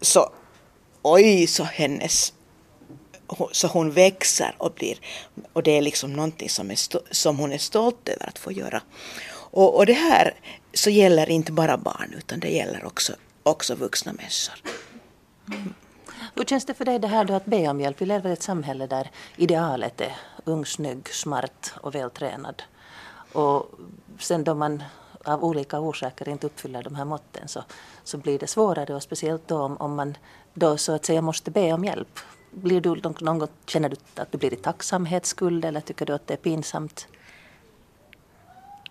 så oj så hennes så hon växer och blir och det är liksom någonting som, är som hon är stolt över att få göra. Och, och det här så gäller inte bara barn utan det gäller också också vuxna människor. Hur känns det för dig det här då att be om hjälp? Vi lever i ett samhälle där idealet är ung, snygg, smart och vältränad. Och sen då man av olika orsaker inte uppfyller de här måtten så, så blir det svårare och speciellt då om, om man då så att säga måste be om hjälp. Blir du någon någon, känner du att du blir i tacksamhetsskuld eller tycker du att det är pinsamt?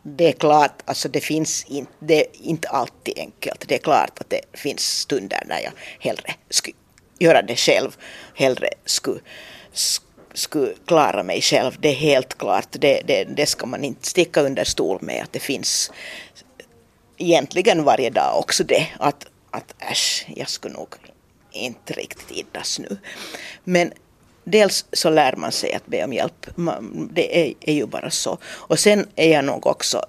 Det är klart, alltså det finns in, det är inte alltid enkelt. Det är klart att det finns stunder när jag hellre skulle göra det själv, hellre skulle, skulle klara mig själv. Det är helt klart, det, det, det ska man inte sticka under stol med att det finns egentligen varje dag också det att, att äsch, jag skulle nog inte riktigt iddas nu. Men dels så lär man sig att be om hjälp. Det är, är ju bara så. Och sen är jag nog också,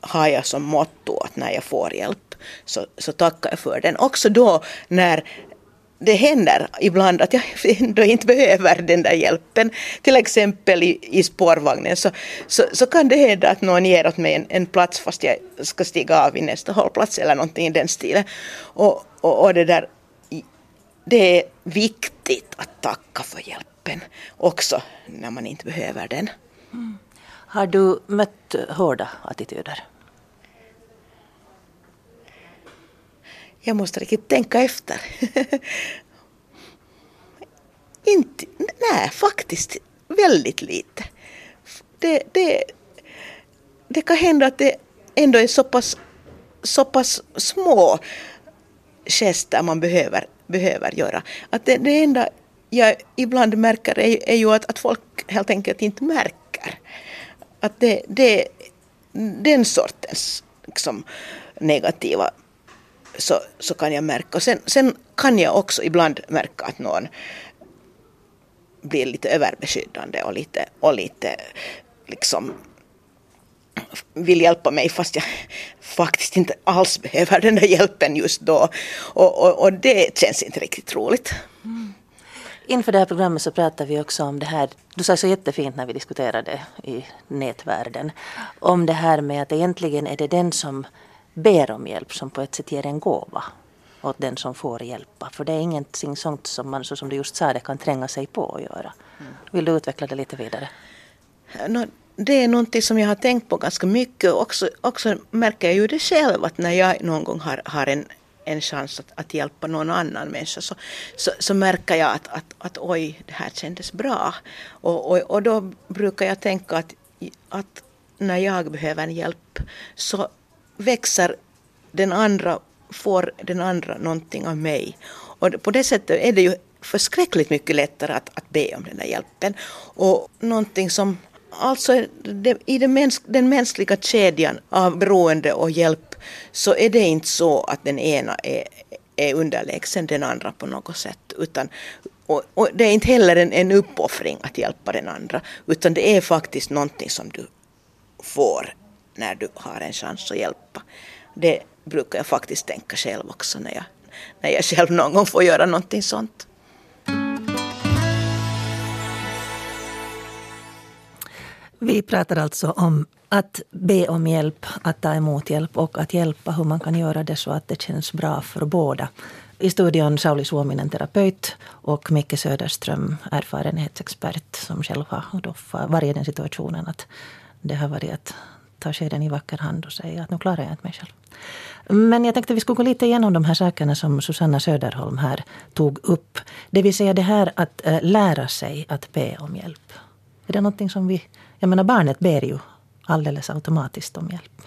har jag som motto att när jag får hjälp så, så tackar jag för den. Också då när det händer ibland att jag ändå inte behöver den där hjälpen. Till exempel i, i spårvagnen så, så, så, kan det hända att någon ger åt mig en, en plats fast jag ska stiga av i nästa hållplats eller någonting i den stilen. Och, och, och det där det är viktigt att tacka för hjälpen också när man inte behöver den. Mm. Har du mött hårda attityder? Jag måste riktigt tänka efter. inte, nej, faktiskt väldigt lite. Det, det, det kan hända att det ändå är så pass, så pass små gester man behöver behöver göra. Att det, det enda jag ibland märker är, är ju att, att folk helt enkelt inte märker. Att det, det den sortens liksom, negativa så, så kan jag märka. Och sen, sen kan jag också ibland märka att någon blir lite överbeskyddande och lite, och lite liksom vill hjälpa mig fast jag faktiskt inte alls behöver den där hjälpen just då. Och, och, och det känns inte riktigt roligt. Mm. Inför det här programmet så pratade vi också om det här, du sa så jättefint när vi diskuterade i nätvärlden, om det här med att egentligen är det den som ber om hjälp som på ett sätt ger en gåva åt den som får hjälpa. För det är ingenting sånt som man, så som du just sa, det kan tränga sig på att göra. Mm. Vill du utveckla det lite vidare? No, det är någonting som jag har tänkt på ganska mycket. Också, också märker jag ju det själv att när jag någon gång har, har en, en chans att, att hjälpa någon annan människa så, så, så, märker jag att, att, att oj, det här kändes bra. Och, och, och då brukar jag tänka att, att när jag behöver en hjälp så växer den andra, får den andra någonting av mig. Och på det sättet är det ju förskräckligt mycket lättare att, att be om den där hjälpen. Och någonting som Alltså i den, mäns den mänskliga kedjan av beroende och hjälp så är det inte så att den ena är, är underlägsen den andra på något sätt. Utan, och, och det är inte heller en, en uppoffring att hjälpa den andra utan det är faktiskt någonting som du får när du har en chans att hjälpa. Det brukar jag faktiskt tänka själv också när jag, när jag själv någon gång får göra någonting sånt. Vi pratar alltså om att be om hjälp, att ta emot hjälp och att hjälpa, hur man kan göra det så att det känns bra för båda. I studion Sauli Suominen, terapeut och Micke Söderström, erfarenhetsexpert som själv har då varit i den situationen att det har varit att ta skeden i vacker hand och säga att nu klarar jag inte mig själv. Men jag tänkte att vi skulle gå lite igenom de här sakerna som Susanna Söderholm här tog upp. Det vill säga det här att eh, lära sig att be om hjälp. Är det någonting som vi jag menar barnet ber ju alldeles automatiskt om hjälp.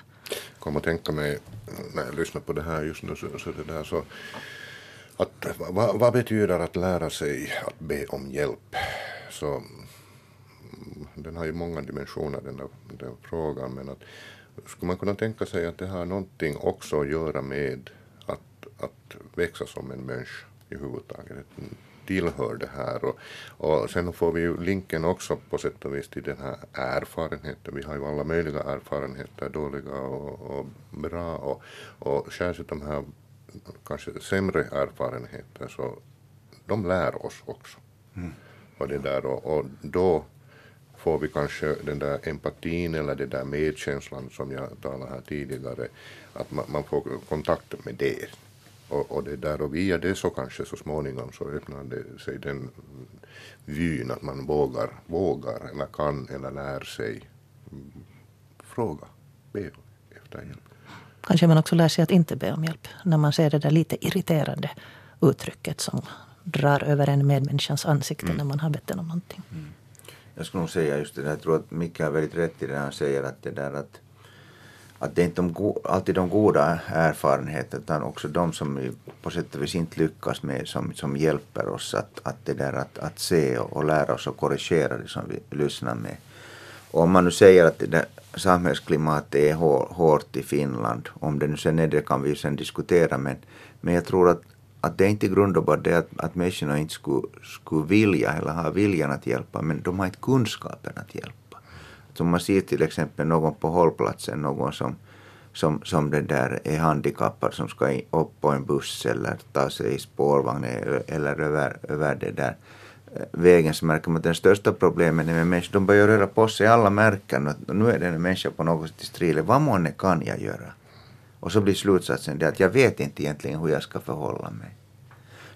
Kom att tänka mig när jag lyssnar på det här just nu så, så det där så att, vad, vad, betyder att lära sig att be om hjälp? Så, mm, den har ju många dimensioner den, där, den frågan men att, skulle man kunna tänka sig att det har någonting också att göra med att, att växa som en människa i huvudtaget tillhör det här. Och, och sen får vi ju länken också på sätt och vis till den här erfarenheten. Vi har ju alla möjliga erfarenheter, dåliga och, och bra. Och, och särskilt de här kanske sämre erfarenheter så de lär oss också. Mm. Och, det där, och, och då får vi kanske den där empatin eller den där medkänslan som jag talade här tidigare, att man, man får kontakt med det Och, och, det där, och via det så kanske så småningom så öppnar det sig den vyn att man vågar, vågar eller kan eller lär sig fråga, be efter hjälp. Kanske man också lär sig att inte be om hjälp när man ser det där lite irriterande uttrycket som drar över en medmänniskans ansikte mm. när man har bett om någonting. Mm. Jag skulle nog säga just det där, jag tror att Micke har väldigt rätt i det han säger att det där att att det är inte de, alltid de goda erfarenheterna utan också de som vi på sätt och vis inte lyckas med som, som hjälper oss att, att, det där, att, att se och, och lära oss och korrigera det som vi lyssnar med. Och om man nu säger att det där samhällsklimatet är hår, hårt i Finland, om det nu sen är det kan vi ju sen diskutera men, men jag tror att, att det är inte i grund och bara det att, att människorna inte skulle, skulle vilja eller ha viljan att hjälpa men de har inte kunskapen att hjälpa. Som man ser till exempel någon på hållplatsen, någon som, som, som den där är handikappad som ska upp på en buss eller ta sig i spårvagn eller över, över det där eh, vägen så märker man att den största problemet är med människor, de börjar röra på sig alla märken och nu är den en människa på något sätt i stril, vad månne kan jag göra? Och så blir slutsatsen det att jag vet inte egentligen hur jag ska förhålla mig.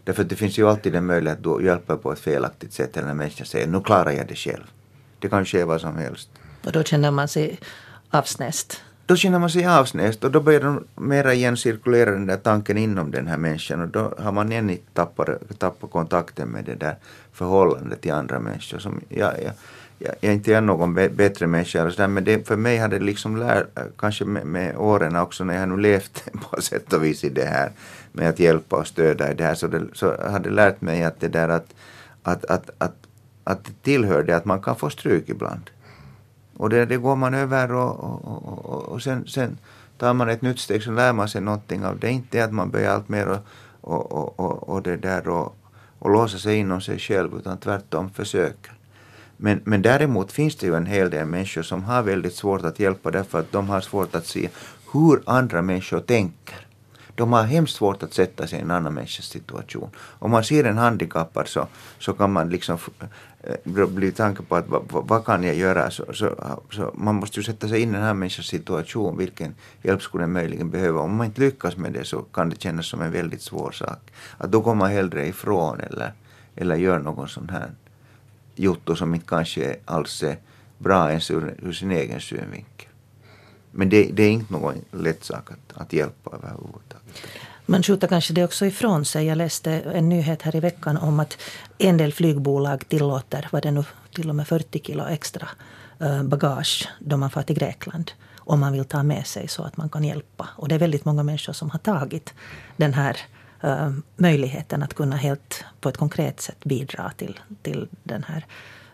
Därför att det finns ju alltid en möjlighet att du hjälper på ett felaktigt sätt eller när människan säger nu klarar jag det själv. Det kan ske vad som helst. Och då känner man sig avsnäst. Då känner man sig avsnäst och då börjar de mera igen cirkulera den där tanken inom den här människan och då har man igen tappat, tappat kontakten med det där förhållandet till andra människor. Som, ja, ja, jag, jag är inte någon bättre människa, eller sådär, men det, för mig har det liksom lärt, kanske med, med, åren också när jag har nu levt på sätt och vis i det här med att hjälpa och stödja i det här, så, det, så har det lärt mig att det där att, att, att, att, att det tillhör det att man kan få stryk ibland. Och det, det går man över och, och, och, och sen, sen tar man ett nytt steg så lär man sig någonting av det. inte att man börjar allt mer och, och, och, och, det där och, och låsa sig inom sig själv utan tvärtom försöker. Men, men däremot finns det ju en hel del människor som har väldigt svårt att hjälpa därför att de har svårt att se hur andra människor tänker. De har hemskt svårt att sätta sig i en annan människas situation. Om man ser en handikappad så, så kan man liksom eh, bli blir tanke på att vad, vad, kan jag göra? Så, så, så, man måste ju sätta sig in i den här människans situation. Vilken hjälp skulle den möjligen behöva? Om man inte lyckas med det så kan det kännas som en väldigt svår sak. Att då går man hellre ifrån eller, eller gör någon sån här jotto som inte kanske alls är bra ens ur, ur sin egen synvinkel. Men det, det är inte någon lätt sak att, att hjälpa överhuvudtaget. Man skjuter kanske det också ifrån sig. Jag läste en nyhet här i veckan om att en del flygbolag tillåter, vad det nu, till och med 40 kilo extra eh, bagage då man far till Grekland. Om man vill ta med sig så att man kan hjälpa. Och det är väldigt många människor som har tagit den här uh, möjligheten att kunna helt på ett konkret sätt bidra till, till den här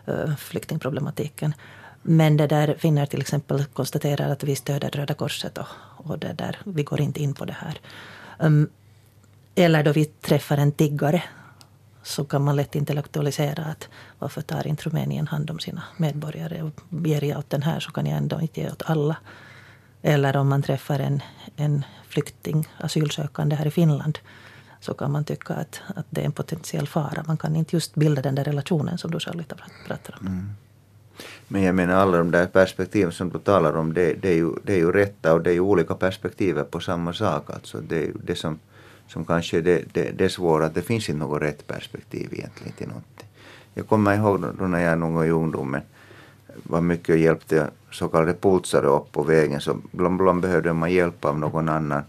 uh, flyktingproblematiken. Men det där finner till exempel konstaterar att vi stöder Röda Korset och, och det där, vi går inte in på det här. Um, eller då vi träffar en tiggare så kan man lätt intellektualisera att varför tar inte Rumänien hand om sina medborgare och ger jag åt den här så kan jag ändå inte ge åt alla. Eller om man träffar en, en flykting, asylsökande här i Finland så kan man tycka att, att det är en potentiell fara. Man kan inte just bilda den där relationen som du själv pratar om. Mm. Men jag menar alla de där perspektiven som du talar om, det, det, är, ju, det är ju rätta och det är ju olika perspektiv på samma sak. Alltså det är det som, som kanske är det, det, det svåra, att det finns inte något rätt perspektiv egentligen till någonting. Jag kommer ihåg då när jag någon gång i ungdomen var mycket och hjälpte så kallade pulsare upp på vägen, så ibland behövde man hjälp av någon annan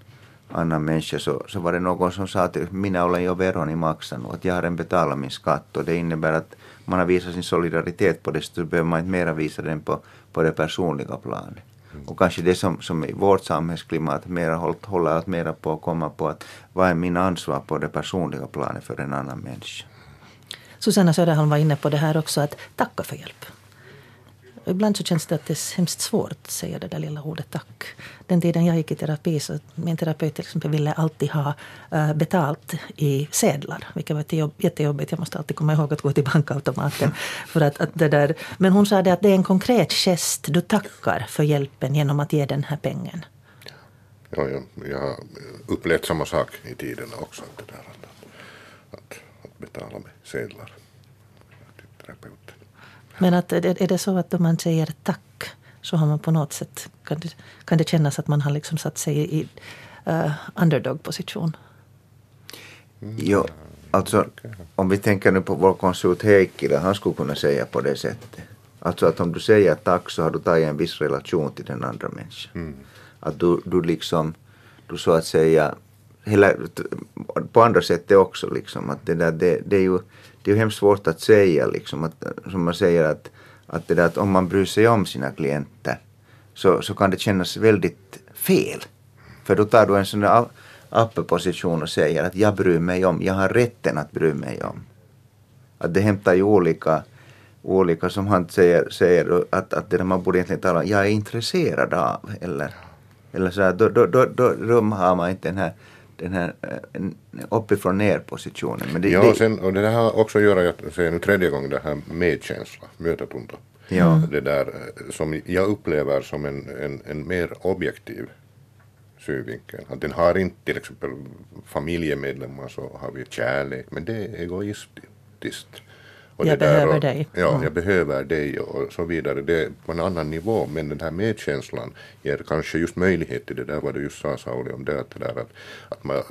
annan människa så, så var det någon som sa att minä olen jo veroni maksanut, att jag har en betalat min skatt och det innebär att man har visat sin solidaritet på det så behöver man inte mera visa den på, på det personliga planet. Mm. Och kanske det som, som i vårt samhällsklimat mera håller allt mera på att komma på att vad är min ansvar på det personliga planet för en annan människa. Susanna Söderholm var inne på det här också, att tacka för hjälp. Ibland så känns det att det är hemskt svårt att säga det där lilla ordet tack. Den tiden jag gick i terapi så min terapeut till exempel ville alltid ha uh, betalt i sedlar. Vilket var jättejobbigt. Jag måste alltid komma ihåg att gå till bankautomaten. för att, att det där. Men hon sa det att det är en konkret gest. Du tackar för hjälpen genom att ge den här pengen. Ja, jag, jag har upplevt samma sak i tiden också. Det där, att, att, att betala med sedlar. Terapeuten. Men att, är det så att om man säger tack så har man på något sätt, kan det, kan det kännas att man har liksom satt sig i uh, underdog-position? Jo, alltså om vi tänker nu på vår konsult Heikkilä, han skulle kunna säga på det sättet. Alltså att om du säger tack så har du tagit en viss relation till den andra människan. Att du, du liksom, du så att säga, hela, på andra sätt också liksom, att det där, det, det är ju, det är ju hemskt svårt att säga liksom, att, som man säger att, att det där att om man bryr sig om sina klienter så, så kan det kännas väldigt fel. För då tar du en sån där uppe-position och säger att jag bryr mig om, jag har rätten att bry mig om. Att det hämtar ju olika, olika som han säger, säger att, att det där man borde egentligen tala om, jag är intresserad av, eller, eller så här, då, då, då, då, då har man inte den här den här eh, uppifrån ner positionen. Men det, ja, det, sen, och det har också att göra, jag säger nu tredje gången, det här medkänsla, mötetunto. Ja. Det där eh, som jag upplever som en, en, en mer objektiv synvinkel. Att den har inte till exempel familjemedlemmar så har vi kärlek, men det är egoistiskt. Och jag behöver och, dig. Ja, mm. jag behöver dig och så vidare. Det är på en annan nivå, men den här medkänslan ger kanske just möjlighet till det där vad du just sa Sauli om det, att, det där, att, att man,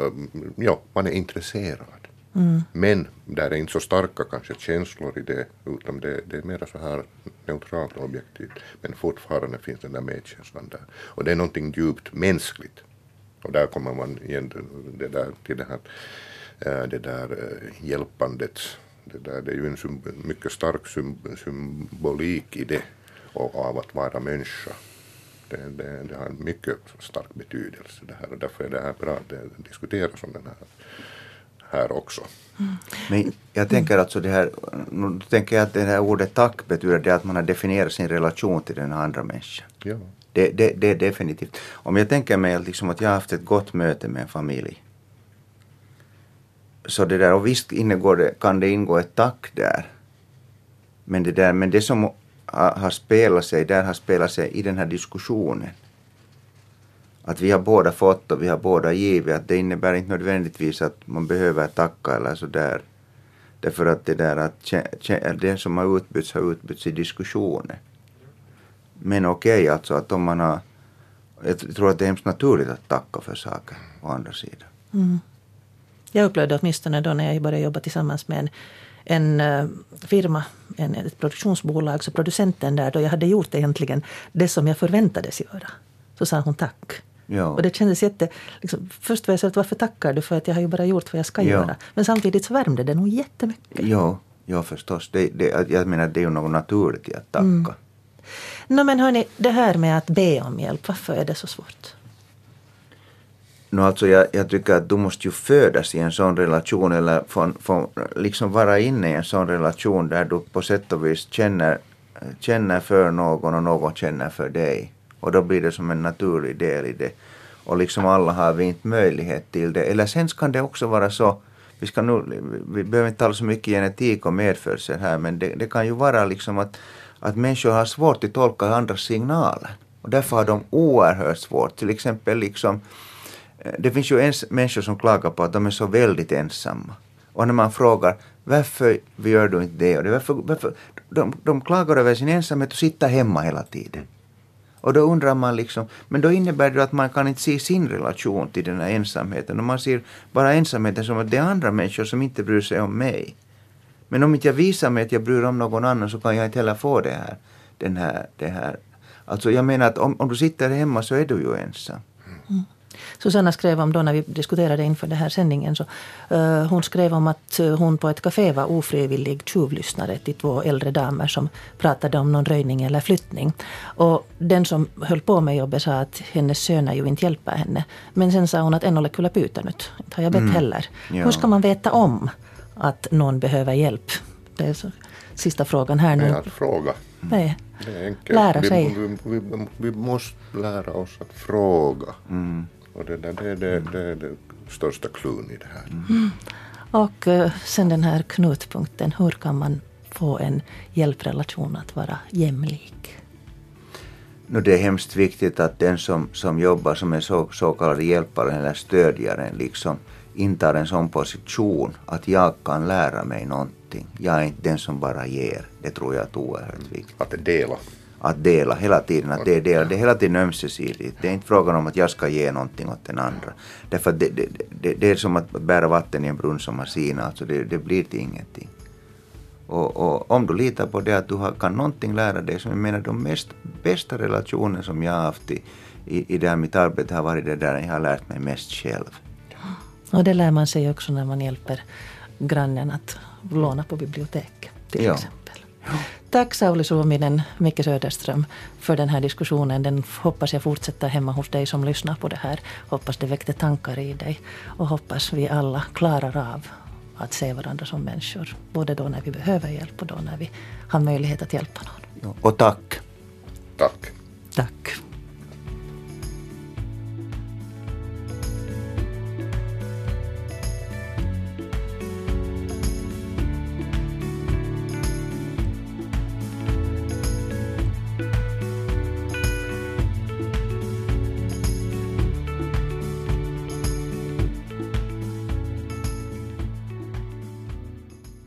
ja, man är intresserad. Mm. Men där är inte så starka kanske känslor i det, utan det, det är mer så här neutralt och objektivt. Men fortfarande finns den där medkänslan där. Och det är någonting djupt mänskligt. Och där kommer man igen det där, till det här äh, det där äh, hjälpandet. Det, där, det är ju en mycket stark symbolik i det och av att vara människa. Det, det, det, har en mycket stark betydelse det här och därför är det här bra att det diskuteras om den här här också. Mm. Men jag tänker alltså det här, nu tänker jag att det här ordet tack betyder det att man har definierat sin relation till den andra människan. Ja. Det, det, det är definitivt. Om jag tänker mig liksom att jag har haft ett gott möte med en familj. Så det där, och visst ingår det, kan det ingå ett tack där. Men det, där, men det som har, har spelat sig, där har spelat sig i den här diskussionen att vi har båda fått och vi har båda givit. Att det innebär inte nödvändigtvis att man behöver tacka eller sådär. Därför att det där att det som har utbytts har utbytts i diskussioner. Men okej, okay, alltså att om man har... Jag tror att det är hemskt naturligt att tacka för saker å andra sidan. Mm. Jag upplevde åtminstone då när jag började jobba tillsammans med en, en uh, firma, en, ett produktionsbolag, så producenten där, då jag hade gjort egentligen det som jag förväntades göra. Så sa hon tack. Ja. Och det kändes jätte... Liksom, först var jag så att varför tackar du? För att jag har ju bara gjort vad jag ska ja. göra. Men samtidigt så värmde det nog jättemycket. Ja, ja förstås. Det, det, jag menar det är ju något naturligt i att tacka. Mm. No, men hörni, det här med att be om hjälp, varför är det så svårt? No, alltså jag, jag tycker att du måste ju födas i en sån relation eller få, få liksom vara inne i en sån relation där du på sätt och vis känner, känner för någon och någon känner för dig. Och då blir det som en naturlig del i det. Och liksom alla har vi inte möjlighet till det. Eller sen kan det också vara så, vi, ska nu, vi behöver inte tala så mycket genetik och medfödsel här, men det, det, kan ju vara liksom att, att människor har svårt att tolka andras signaler. Och därför har de oerhört svårt. Till exempel liksom, det finns ju ens människor som klagar på att de är så väldigt ensamma. Och när man frågar varför gör du inte det? Och det varför, varför, de, de klagar över sin ensamhet och sitter hemma hela tiden. Och då undrar man liksom, men då innebär det att man kan inte se sin relation till den här ensamheten. Och man ser bara ensamheten som att det är andra människor som inte bryr sig om mig. Men om inte jag visar mig att jag bryr om någon annan så kan jag inte heller få det här. Den här, det här. Alltså jag menar att om, om du sitter hemma så är du ju ensam. Mm. Susanna skrev om då när vi diskuterade inför den här sändningen. Så, uh, hon skrev om att uh, hon på ett café var ofrivillig tjuvlyssnare till två äldre damer som pratade om någon röjning eller flyttning. Och den som höll på med jobbet sa att hennes söner ju inte hjälper henne. Men sen sa hon att en ole kyllä pyytänyt. Inte har jag bett mm. heller. Ja. Hur ska man veta om att någon behöver hjälp? Det är så, sista frågan här nu. Det är att fråga. Nej. Det är enkelt. Lära sig. Vi, vi, vi, vi måste lära oss att fråga. Mm. Och det, där, det, det, det är det största klun i det här. Mm. Och uh, sen den här knutpunkten, hur kan man få en hjälprelation att vara jämlik? No, det är hemskt viktigt att den som, som jobbar som en så, så kallad hjälpare eller stödjare liksom intar en sån position att jag kan lära mig någonting. Jag är inte den som bara ger. Det tror jag är oerhört viktigt. Att dela. Att dela hela tiden. Att det, är del, det är hela tiden ömsesidigt. Det är inte frågan om att jag ska ge någonting åt den andra. Därför det, det, det, det, är som att bära vatten i en brunn som har sina. Alltså det, det blir till ingenting. Och, och, om du litar på det att du har, kan någonting lära dig, så jag menar de mest, bästa relationer som jag har haft i, i, i det här mitt arbete har varit det där jag har lärt mig mest själv. Och det lär man sig också när man hjälper grannen att låna på biblioteket till ja. exempel. Tack Sauli Suominen, Micke Söderström för den här diskussionen. Den hoppas jag fortsätter hemma hos dig som lyssnar på det här. Hoppas det väckte tankar i dig och hoppas vi alla klarar av att se varandra som människor. Både då när vi behöver hjälp och då när vi har möjlighet att hjälpa någon. Och tack. Tack.